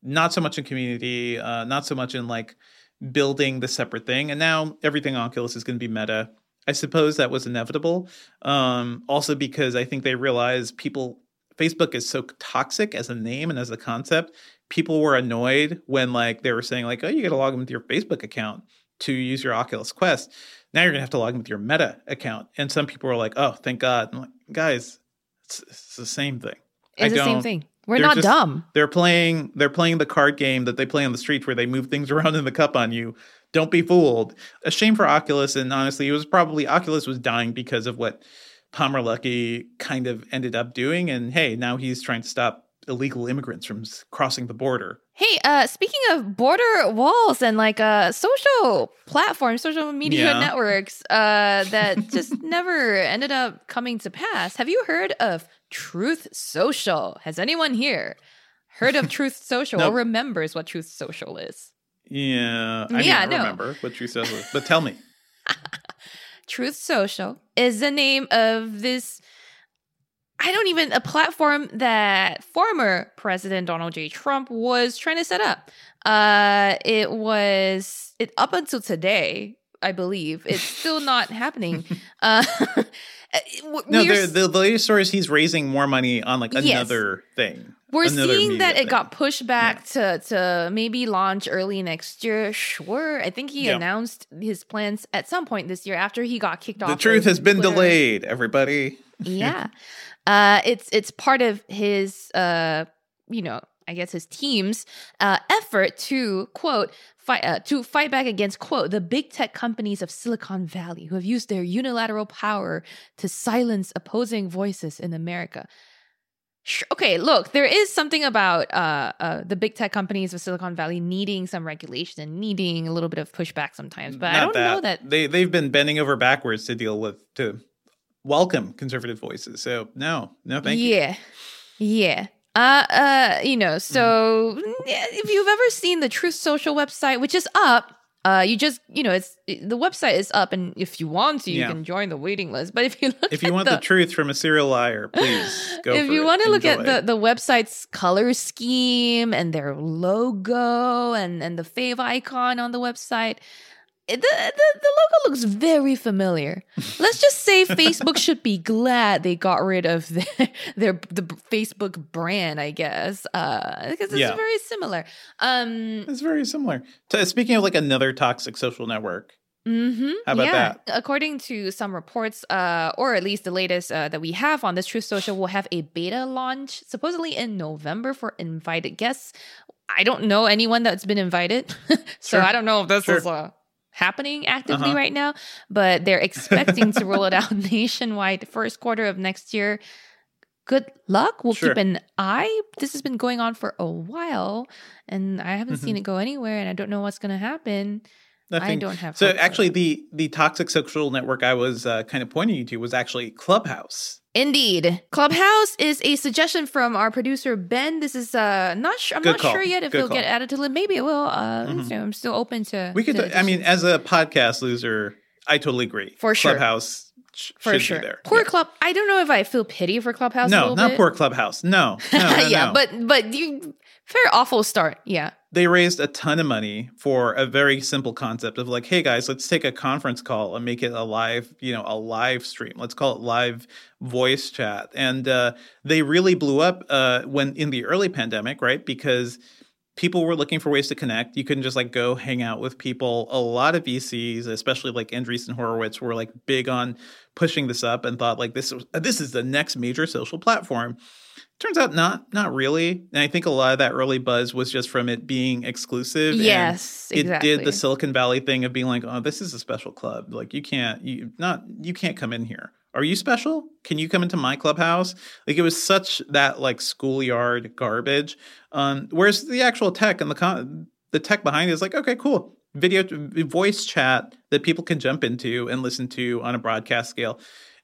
not so much in community, uh, not so much in like building the separate thing. And now everything Oculus is going to be meta. I suppose that was inevitable. Um, also because I think they realized people Facebook is so toxic as a name and as a concept. People were annoyed when like they were saying like, "Oh, you got to log in with your Facebook account to use your Oculus Quest." Now you're gonna have to log in with your Meta account, and some people were like, "Oh, thank God!" I'm like, guys, it's, it's the same thing. It's the same thing. We're not just, dumb. They're playing. They're playing the card game that they play on the street, where they move things around in the cup on you. Don't be fooled. A shame for Oculus, and honestly, it was probably Oculus was dying because of what Palmer Luckey kind of ended up doing. And hey, now he's trying to stop illegal immigrants from crossing the border. Hey, uh, speaking of border walls and like uh, social platforms, social media yeah. networks uh, that just never ended up coming to pass, have you heard of Truth Social? Has anyone here heard of Truth Social nope. or remembers what Truth Social is? Yeah, I yeah, no. remember what Truth Social is, but tell me. Truth Social is the name of this I don't even a platform that former President Donald J. Trump was trying to set up. Uh it was it up until today, I believe. It's still not happening. Uh no, the, the, latest story is he's raising more money on like another yes. thing. We're seeing that it got pushed back yeah. to to maybe launch early next year. Sure, I think he yeah. announced his plans at some point this year after he got kicked the off. The truth has been Twitter. delayed. Everybody. yeah, uh, it's it's part of his uh, you know I guess his team's uh, effort to quote fight uh, to fight back against quote the big tech companies of Silicon Valley who have used their unilateral power to silence opposing voices in America. Okay, look, there is something about uh, uh, the big tech companies of Silicon Valley needing some regulation and needing a little bit of pushback sometimes, but Not I don't that. know that they they've been bending over backwards to deal with to welcome conservative voices. So no, no, thank yeah. you. Yeah, yeah. Uh, uh, you know, so mm. if you've ever seen the Truth Social website, which is up, uh, you just you know it's the website is up, and if you want to, you yeah. can join the waiting list. But if you look, if you want the, the, truth from a serial liar, please go. If you want to look at the the website's color scheme and their logo and and the favicon on the website, the, the, the logo looks very familiar. Let's just say Facebook should be glad they got rid of their, their the Facebook brand, I guess, uh, because it's yeah. very similar. Um, it's very similar. Speaking of like another toxic social network, Mm-hmm. How about yeah. that? According to some reports, uh, or at least the latest uh, that we have on this Truth Social, will have a beta launch supposedly in November for invited guests. I don't know anyone that's been invited, so sure. I don't know if this sure. is a happening actively uh-huh. right now, but they're expecting to roll it out nationwide the first quarter of next year. Good luck. We'll sure. keep an eye. This has been going on for a while, and I haven't mm-hmm. seen it go anywhere, and I don't know what's going to happen. Nothing. I don't have. So actually, the the toxic social network I was uh, kind of pointing you to was actually Clubhouse. Indeed, Clubhouse is a suggestion from our producer Ben. This is uh not sure. I'm Good not call. sure yet if Good it'll call. get added to the. Maybe it will. Uh, mm-hmm. so I'm still open to. We could. To I mean, as a podcast loser, I totally agree. For sure, Clubhouse for sure. Poor yeah. club. I don't know if I feel pity for Clubhouse. No, not bit. poor Clubhouse. No, no, no yeah, no. but but you very awful start. Yeah they raised a ton of money for a very simple concept of like, hey guys, let's take a conference call and make it a live, you know, a live stream. Let's call it live voice chat. And uh, they really blew up uh, when in the early pandemic, right? Because people were looking for ways to connect. You couldn't just like go hang out with people. A lot of VCs, especially like Andreessen Horowitz, were like big on pushing this up and thought like this this is the next major social platform. Turns out not not really. And I think a lot of that early buzz was just from it being exclusive. Yes, it exactly. did the Silicon Valley thing of being like, oh, this is a special club. Like you can't you not you can't come in here. Are you special? Can you come into my clubhouse? Like it was such that like schoolyard garbage. Um, whereas the actual tech and the con- the tech behind it is like, okay, cool, video voice chat that people can jump into and listen to on a broadcast scale.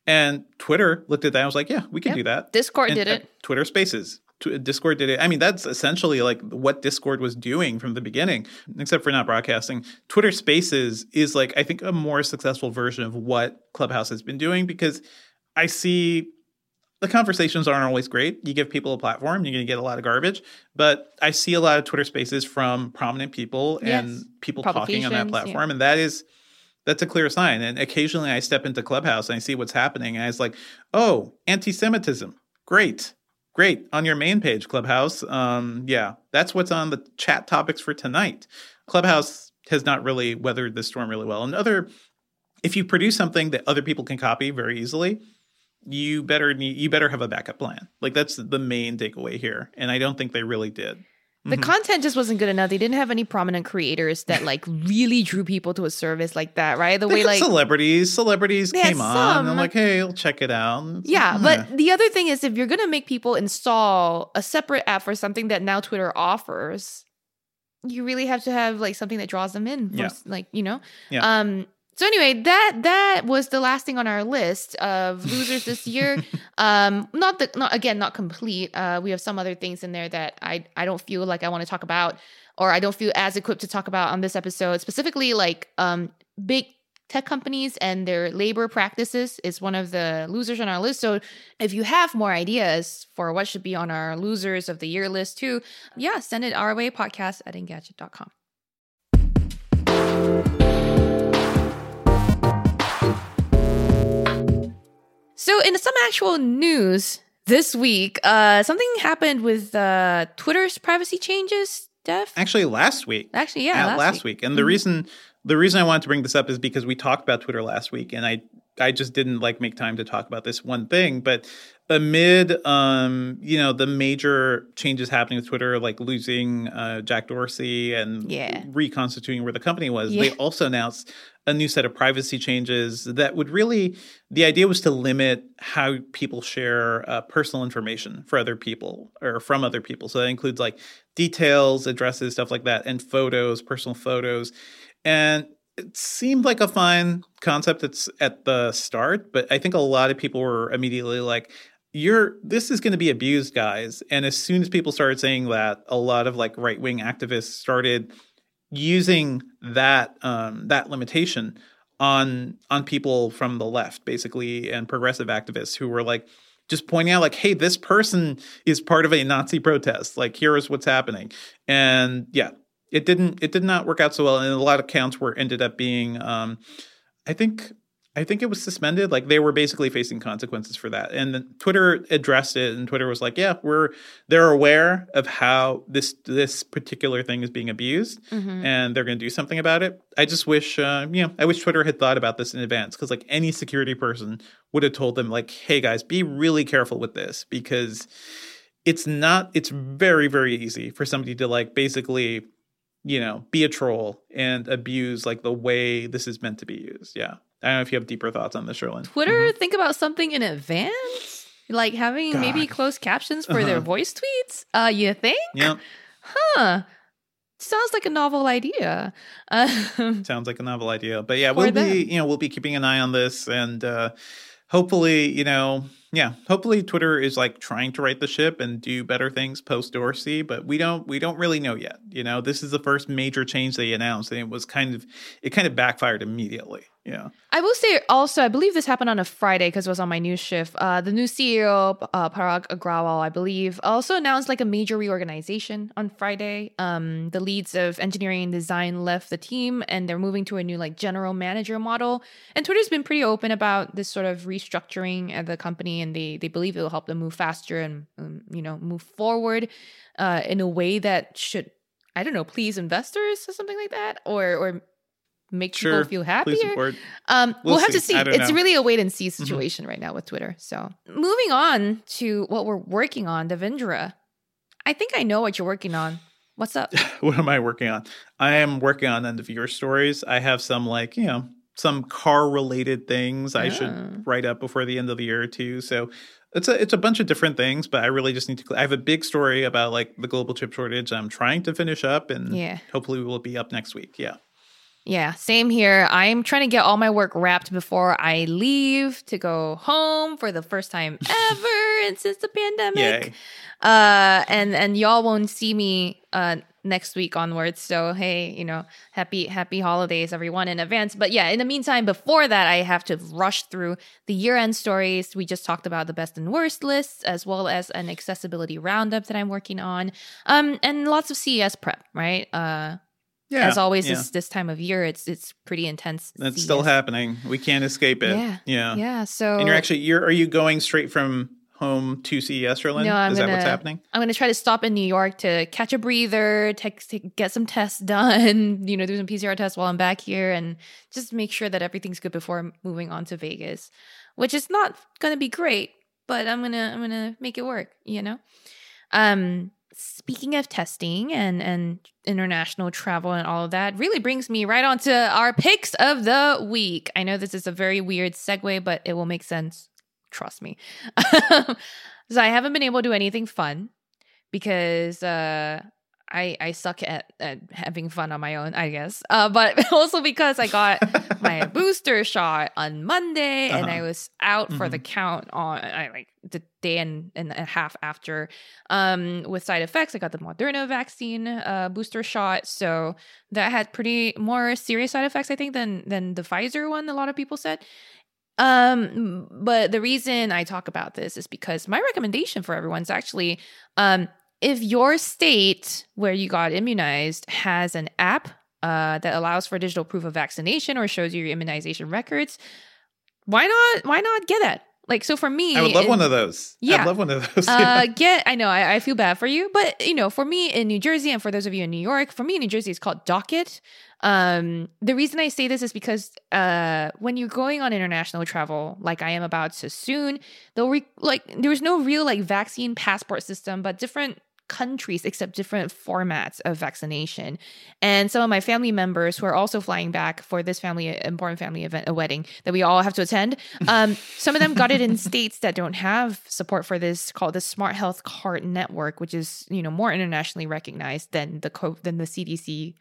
And Twitter looked at that and was like, yeah, we can do that. Discord And, did it. Twitter Spaces. Discord did it. I mean, that's essentially like what Discord was doing from the beginning, except for not broadcasting. Twitter Spaces is like, I think, a more successful version of what Clubhouse has been doing because I see the conversations aren't always great. You give people a platform, you're going to get a lot of garbage. But I see a lot of Twitter Spaces from prominent people and people talking on that platform, and that is that's a clear sign. And occasionally I step into Clubhouse and I see what's happening, and I was like, oh, anti-Semitism, great. Great on your main page, Clubhouse. Um, yeah, that's what's on the chat topics for tonight. Clubhouse has not really weathered the storm really well. And other, if you produce something that other people can copy very easily, you better need you better have a backup plan. Like that's the main takeaway here, and I don't think they really did. The Mhm. content just wasn't good enough. They didn't have any prominent creators that like really drew people to a service like that, right? The They way like celebrities, celebrities came on. and I'm like, hey, I'll check it out. It's Yeah, but the other thing is if you're gonna make people install a separate app for something that now Twitter offers, you really have to have like something that draws them in. from Yeah. Like, you know? Yeah. Um so anyway, that that was the last thing on our list of losers this year. um not the not again, not complete. Uh we have some other things in there that I I don't feel like I want to talk about or I don't feel as equipped to talk about on this episode. Specifically like um big tech companies and their labor practices is one of the losers on our list. So if you have more ideas for what should be on our losers of the year list too, yeah, send it our way, podcast at engadget.com. So in some actual news this week, uh, something happened with uh, Twitter's privacy changes, Dev. Actually, last week. Actually, yeah, at last, week. And the Mhm. reason the reason I wanted to bring this up is because we talked about Twitter last week, and I I just didn't like make time to talk about this one thing. But amid um you know the major changes happening with Twitter, like losing uh, Jack Dorsey and Yeah. reconstituting where the company was, Yeah. they also announced a new set of privacy changes that would really the idea was to limit how people share uh, personal information for other people or from other people so that includes like details addresses stuff like that and photos personal photos and it seemed like a fine concept it's at the start but i think a lot of people were immediately like you're this is going to be abused guys and as soon as people started saying that a lot of like right-wing activists started using that um, that limitation on on people from the left, basically, and progressive activists who were like just pointing out, like, "Hey, this person is part of a Nazi protest. Like, here is what's happening." And yeah, it didn't it did not work out so well, and a lot of accounts were ended up being, um, I think. I think it was suspended. Like they were basically facing consequences for that. And then Twitter addressed it, and Twitter was like, "Yeah, we're they're aware of how this this particular thing is being abused, Mhm. and they're going to do something about it. I just wish, uh, you know, I wish Twitter had thought about this in advance because, like, any security person would have told them, like, hey guys, be really careful with this because it's not. It's very very easy for somebody to like basically, you know, be a troll and abuse like the way this is meant to be used. Yeah, I don't know if you have deeper thoughts on this, Cherlynn. Twitter think about something in advance? Like having maybe closed captions for their Uh-huh. voice tweets? Uh, you think? Yeah, Huh. Sounds like a novel idea. Um, sounds like a novel idea, but yeah, we'll them. be, you know, we'll be keeping an eye on this and. uh hopefully, you know, yeah, hopefully Twitter is like trying to right the ship and do better things post Dorsey, but we don't we don't really know yet. You know, this is the first major change they announced and it was kind of it kind of backfired immediately. Yeah. I will say also, I believe this happened on a Friday because it was on my news shift. Uh, the new CEO, uh, Parag Agrawal, I believe, also announced like a major reorganization on Friday. Um, the leads of engineering and design left the team, and they're moving to a new like general manager model. And Twitter's been pretty open about this sort of restructuring of the company, and they they believe it will help them move faster and um, you know move forward uh, in a way that should I don't know, please investors or something like that, or or make Sure. people feel happier. Um, we'll, We'll have to see. see. I don't It's know. Mm-hmm. really a wait and see situation right now with Twitter. So moving on to what we're working on, Devindra. I think I know what you're working on. What's up? what am I working on? I am working on end of year stories. I have some like, you know, some car related things I Oh. should write up before the end of the year too. So it's a it's a bunch of different things, but I really just need to I have a big story about like the global chip shortage I'm trying to finish up and Yeah. hopefully we will be up next week. Yeah. Yeah, same here. I'm trying to get all my work wrapped before I leave to go home for the first time ever and since the pandemic. Yay. Uh, and and y'all won't see me uh next week onwards. So hey, you know, happy happy holidays everyone in advance. But yeah, in the meantime, before that, I have to rush through the year end stories. We just talked about the best and worst lists, as well as an accessibility roundup that I'm working on. Um, and lots of CES prep, right? Uh, Yeah. as always, yeah. this this time of year, it's it's pretty intense. It's still happening. We can't escape it. Yeah. Yeah. Yeah. So And you're actually you're are you going straight from home to CES, Cherlynn? No, I'm Is that what's gonna- happening? I'm gonna try to stop in New York to catch a breather, to get some tests done, you know, do some PCR tests while I'm back here, and just make sure that everything's good before moving on to Vegas, which is not gonna be great, but I'm gonna I'm gonna make it work, you know. Um, speaking of testing and and international travel and all of that, really brings me right on to our picks of the week. I know this is a very weird segue, but it will make sense. Trust me. so I haven't been able to do anything fun because uh I I suck at, at having fun on my own, I guess. Uh, but also because I got my booster shot on Monday and I Uh-huh. was out for the count on I like the day and, and a half after um with side effects. I got the Moderna vaccine uh booster shot. So that had pretty more serious side effects, I think, than than the Pfizer one, a lot of people said. Um, but the reason I talk about this is because my recommendation for everyone is actually um if your state where you got immunized has an app uh, that allows for digital proof of vaccination or shows you your immunization records, why not? Why not get that? Like, so for me, I would love in- one of those. Yeah. I'd love one of those. uh, get I know I, I feel bad for you, but you know, for me in New Jersey and for those of you in New York, for me in New Jersey, it's called Docket. Um, the reason I say this is because uh, when you're going on international travel, like I am about to soon, they'll re- like there's no real like vaccine passport system, but different countries accept different formats of vaccination. And some of my family members who are also flying back for this family important family event, a wedding that we all have to attend. Um, some of them got it in states that don't have support for this called the Smart Health Card Network, which is you know more internationally recognized than the co- than the CDC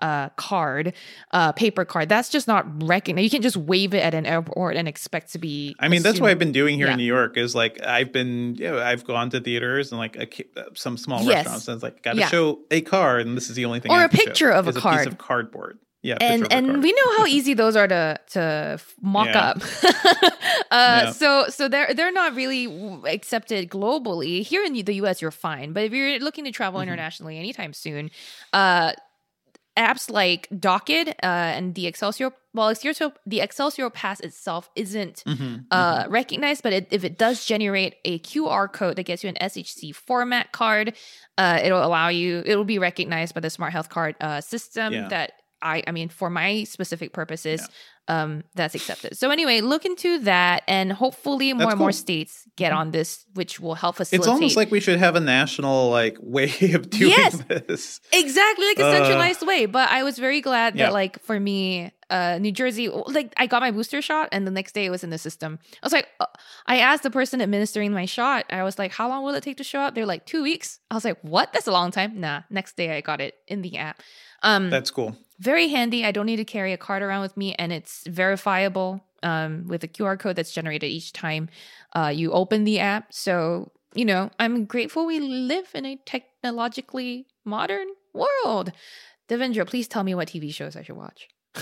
uh, card, uh, paper card. That's just not recognized. You can't just wave it at an airport and expect to be. I mean, that's what I've been doing here Yeah. in New York. Is like I've been, you know, I've gone to theaters and like a, uh, some small Yes. restaurants, and it's like got to Yeah. show a card, and this is the only thing, Or I a have to show, picture of a card. piece of cardboard. Yeah, and a and we know how easy those are to to mock Yeah. up. uh, Yeah. So so they're they're not really accepted globally. Here in the U.S., you're fine, but if you're looking to travel Mm-hmm. internationally anytime soon, uh, apps like Docket uh, and the Excelsior, well, Excelsior, the Excelsior Pass itself isn't Mhm, uh, recognized, but it, if it does generate a QR code that gets you an SHC format card, uh, it'll allow you. It'll be recognized by the Smart Health Card uh, system. Yeah. That I, I mean, for my specific purposes, um, that's accepted. So anyway, look into that, and hopefully more and more states get on this, which will help facilitate. It's almost like we should have a national like way of doing Yes. this. Exactly like a Uh, centralized way. But I was very glad Yeah. that, like, for me, uh, New Jersey, like, I got my booster shot and the next day it was in the system. I was like, uh, I asked the person administering my shot, I was like, how long will it take to show up? They're like, two weeks. I was like, what? That's a long time. Nah, next day I got it in the app. Um, That's cool. Very handy. I don't need to carry a card around with me, and it's verifiable um, with a QR code that's generated each time uh, you open the app. So, you know, I'm grateful we live in a technologically modern world. Devindra, please tell me what TV shows I should watch.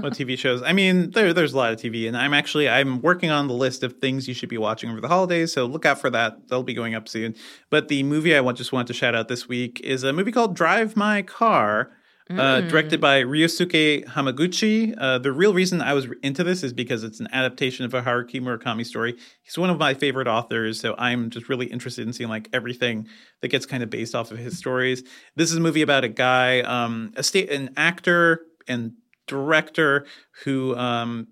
what TV shows? I mean, there there's a lot of TV, and I'm actually I'm working on the list of things you should be watching over the holidays. So look out for that; they'll be going up soon. But the movie I just want to shout out this week is a movie called Drive My Car. Uh, directed by Ryosuke Hamaguchi. Uh, the real reason I was into this is because it's an adaptation of a Haruki Murakami story. He's one of my favorite authors, so I'm just really interested in seeing like everything that gets kind of based off of his stories. This is a movie about a guy, um, a state, an actor and director who um,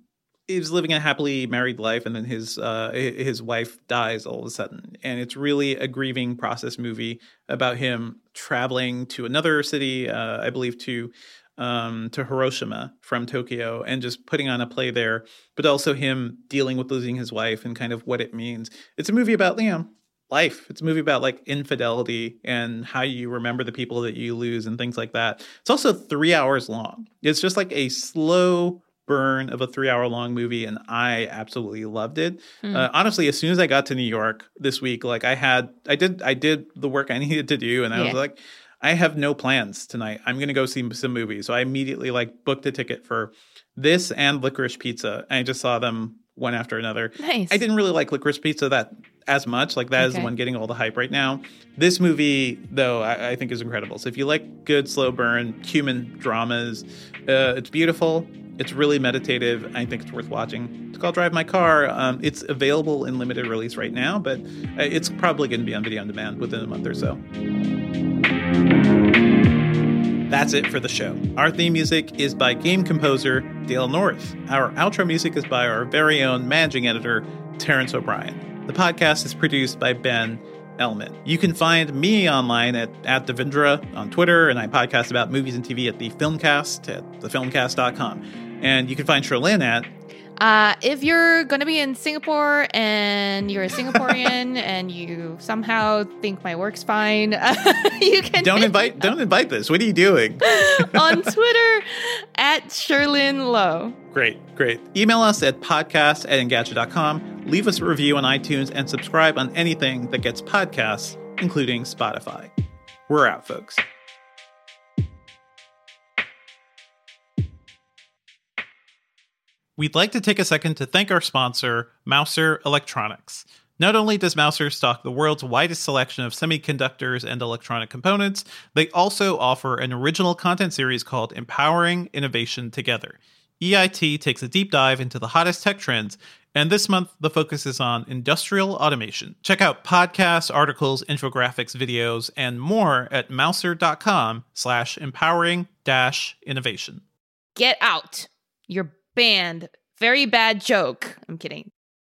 is living a happily married life, and then his uh, his wife dies all of a sudden, and it's really a grieving process movie about him traveling to another city, uh, I believe to um, to Hiroshima from Tokyo, and just putting on a play there, but also him dealing with losing his wife and kind of what it means. It's a movie about you know life. It's a movie about like infidelity and how you remember the people that you lose and things like that. It's also three hours long. It's just like a slow burn of a three hour long movie and i absolutely loved it. Mm. uh, honestly as soon as i got to new york this week like i had i did i did the work i needed to do and i yeah. was like i have no plans tonight. I'm gonna go see some movies. So i immediately like booked a ticket for this and licorice pizza and i just saw them one after another. Nice. i didn't really like licorice pizza that as much like that okay. is the one getting all the hype right now. This movie though I, I think is incredible. So if you like good slow burn human dramas uh, it's beautiful it's really meditative. I think it's worth watching. It's called Drive My Car. Um, it's available in limited release right now, but uh, it's probably going to be on video on demand within a month or so. That's it for the show. Our theme music is by game composer Dale North. Our outro music is by our very own managing editor, Terrence O'Brien. The podcast is produced by Ben Ellman. You can find me online at, at Devindra on Twitter, and I podcast about movies and TV at the Filmcast at thefilmcast.com. And you can find Cherlynn at uh, if you're going to be in Singapore and you're a Singaporean and you somehow think my work's fine, you can don't invite don't invite this. What are you doing on Twitter at Cherlynn Low. Great, great. Email us at podcast at engadget.com. Leave us a review on iTunes and subscribe on anything that gets podcasts, including Spotify. We're out, folks. We'd like to take a second to thank our sponsor, Mouser Electronics. Not only does Mouser stock the world's widest selection of semiconductors and electronic components, they also offer an original content series called Empowering Innovation Together. EIT takes a deep dive into the hottest tech trends, and this month the focus is on industrial automation. Check out podcasts, articles, infographics, videos, and more at mouser.com slash empowering dash innovation. Get out. You're banned. Very bad joke. I'm kidding.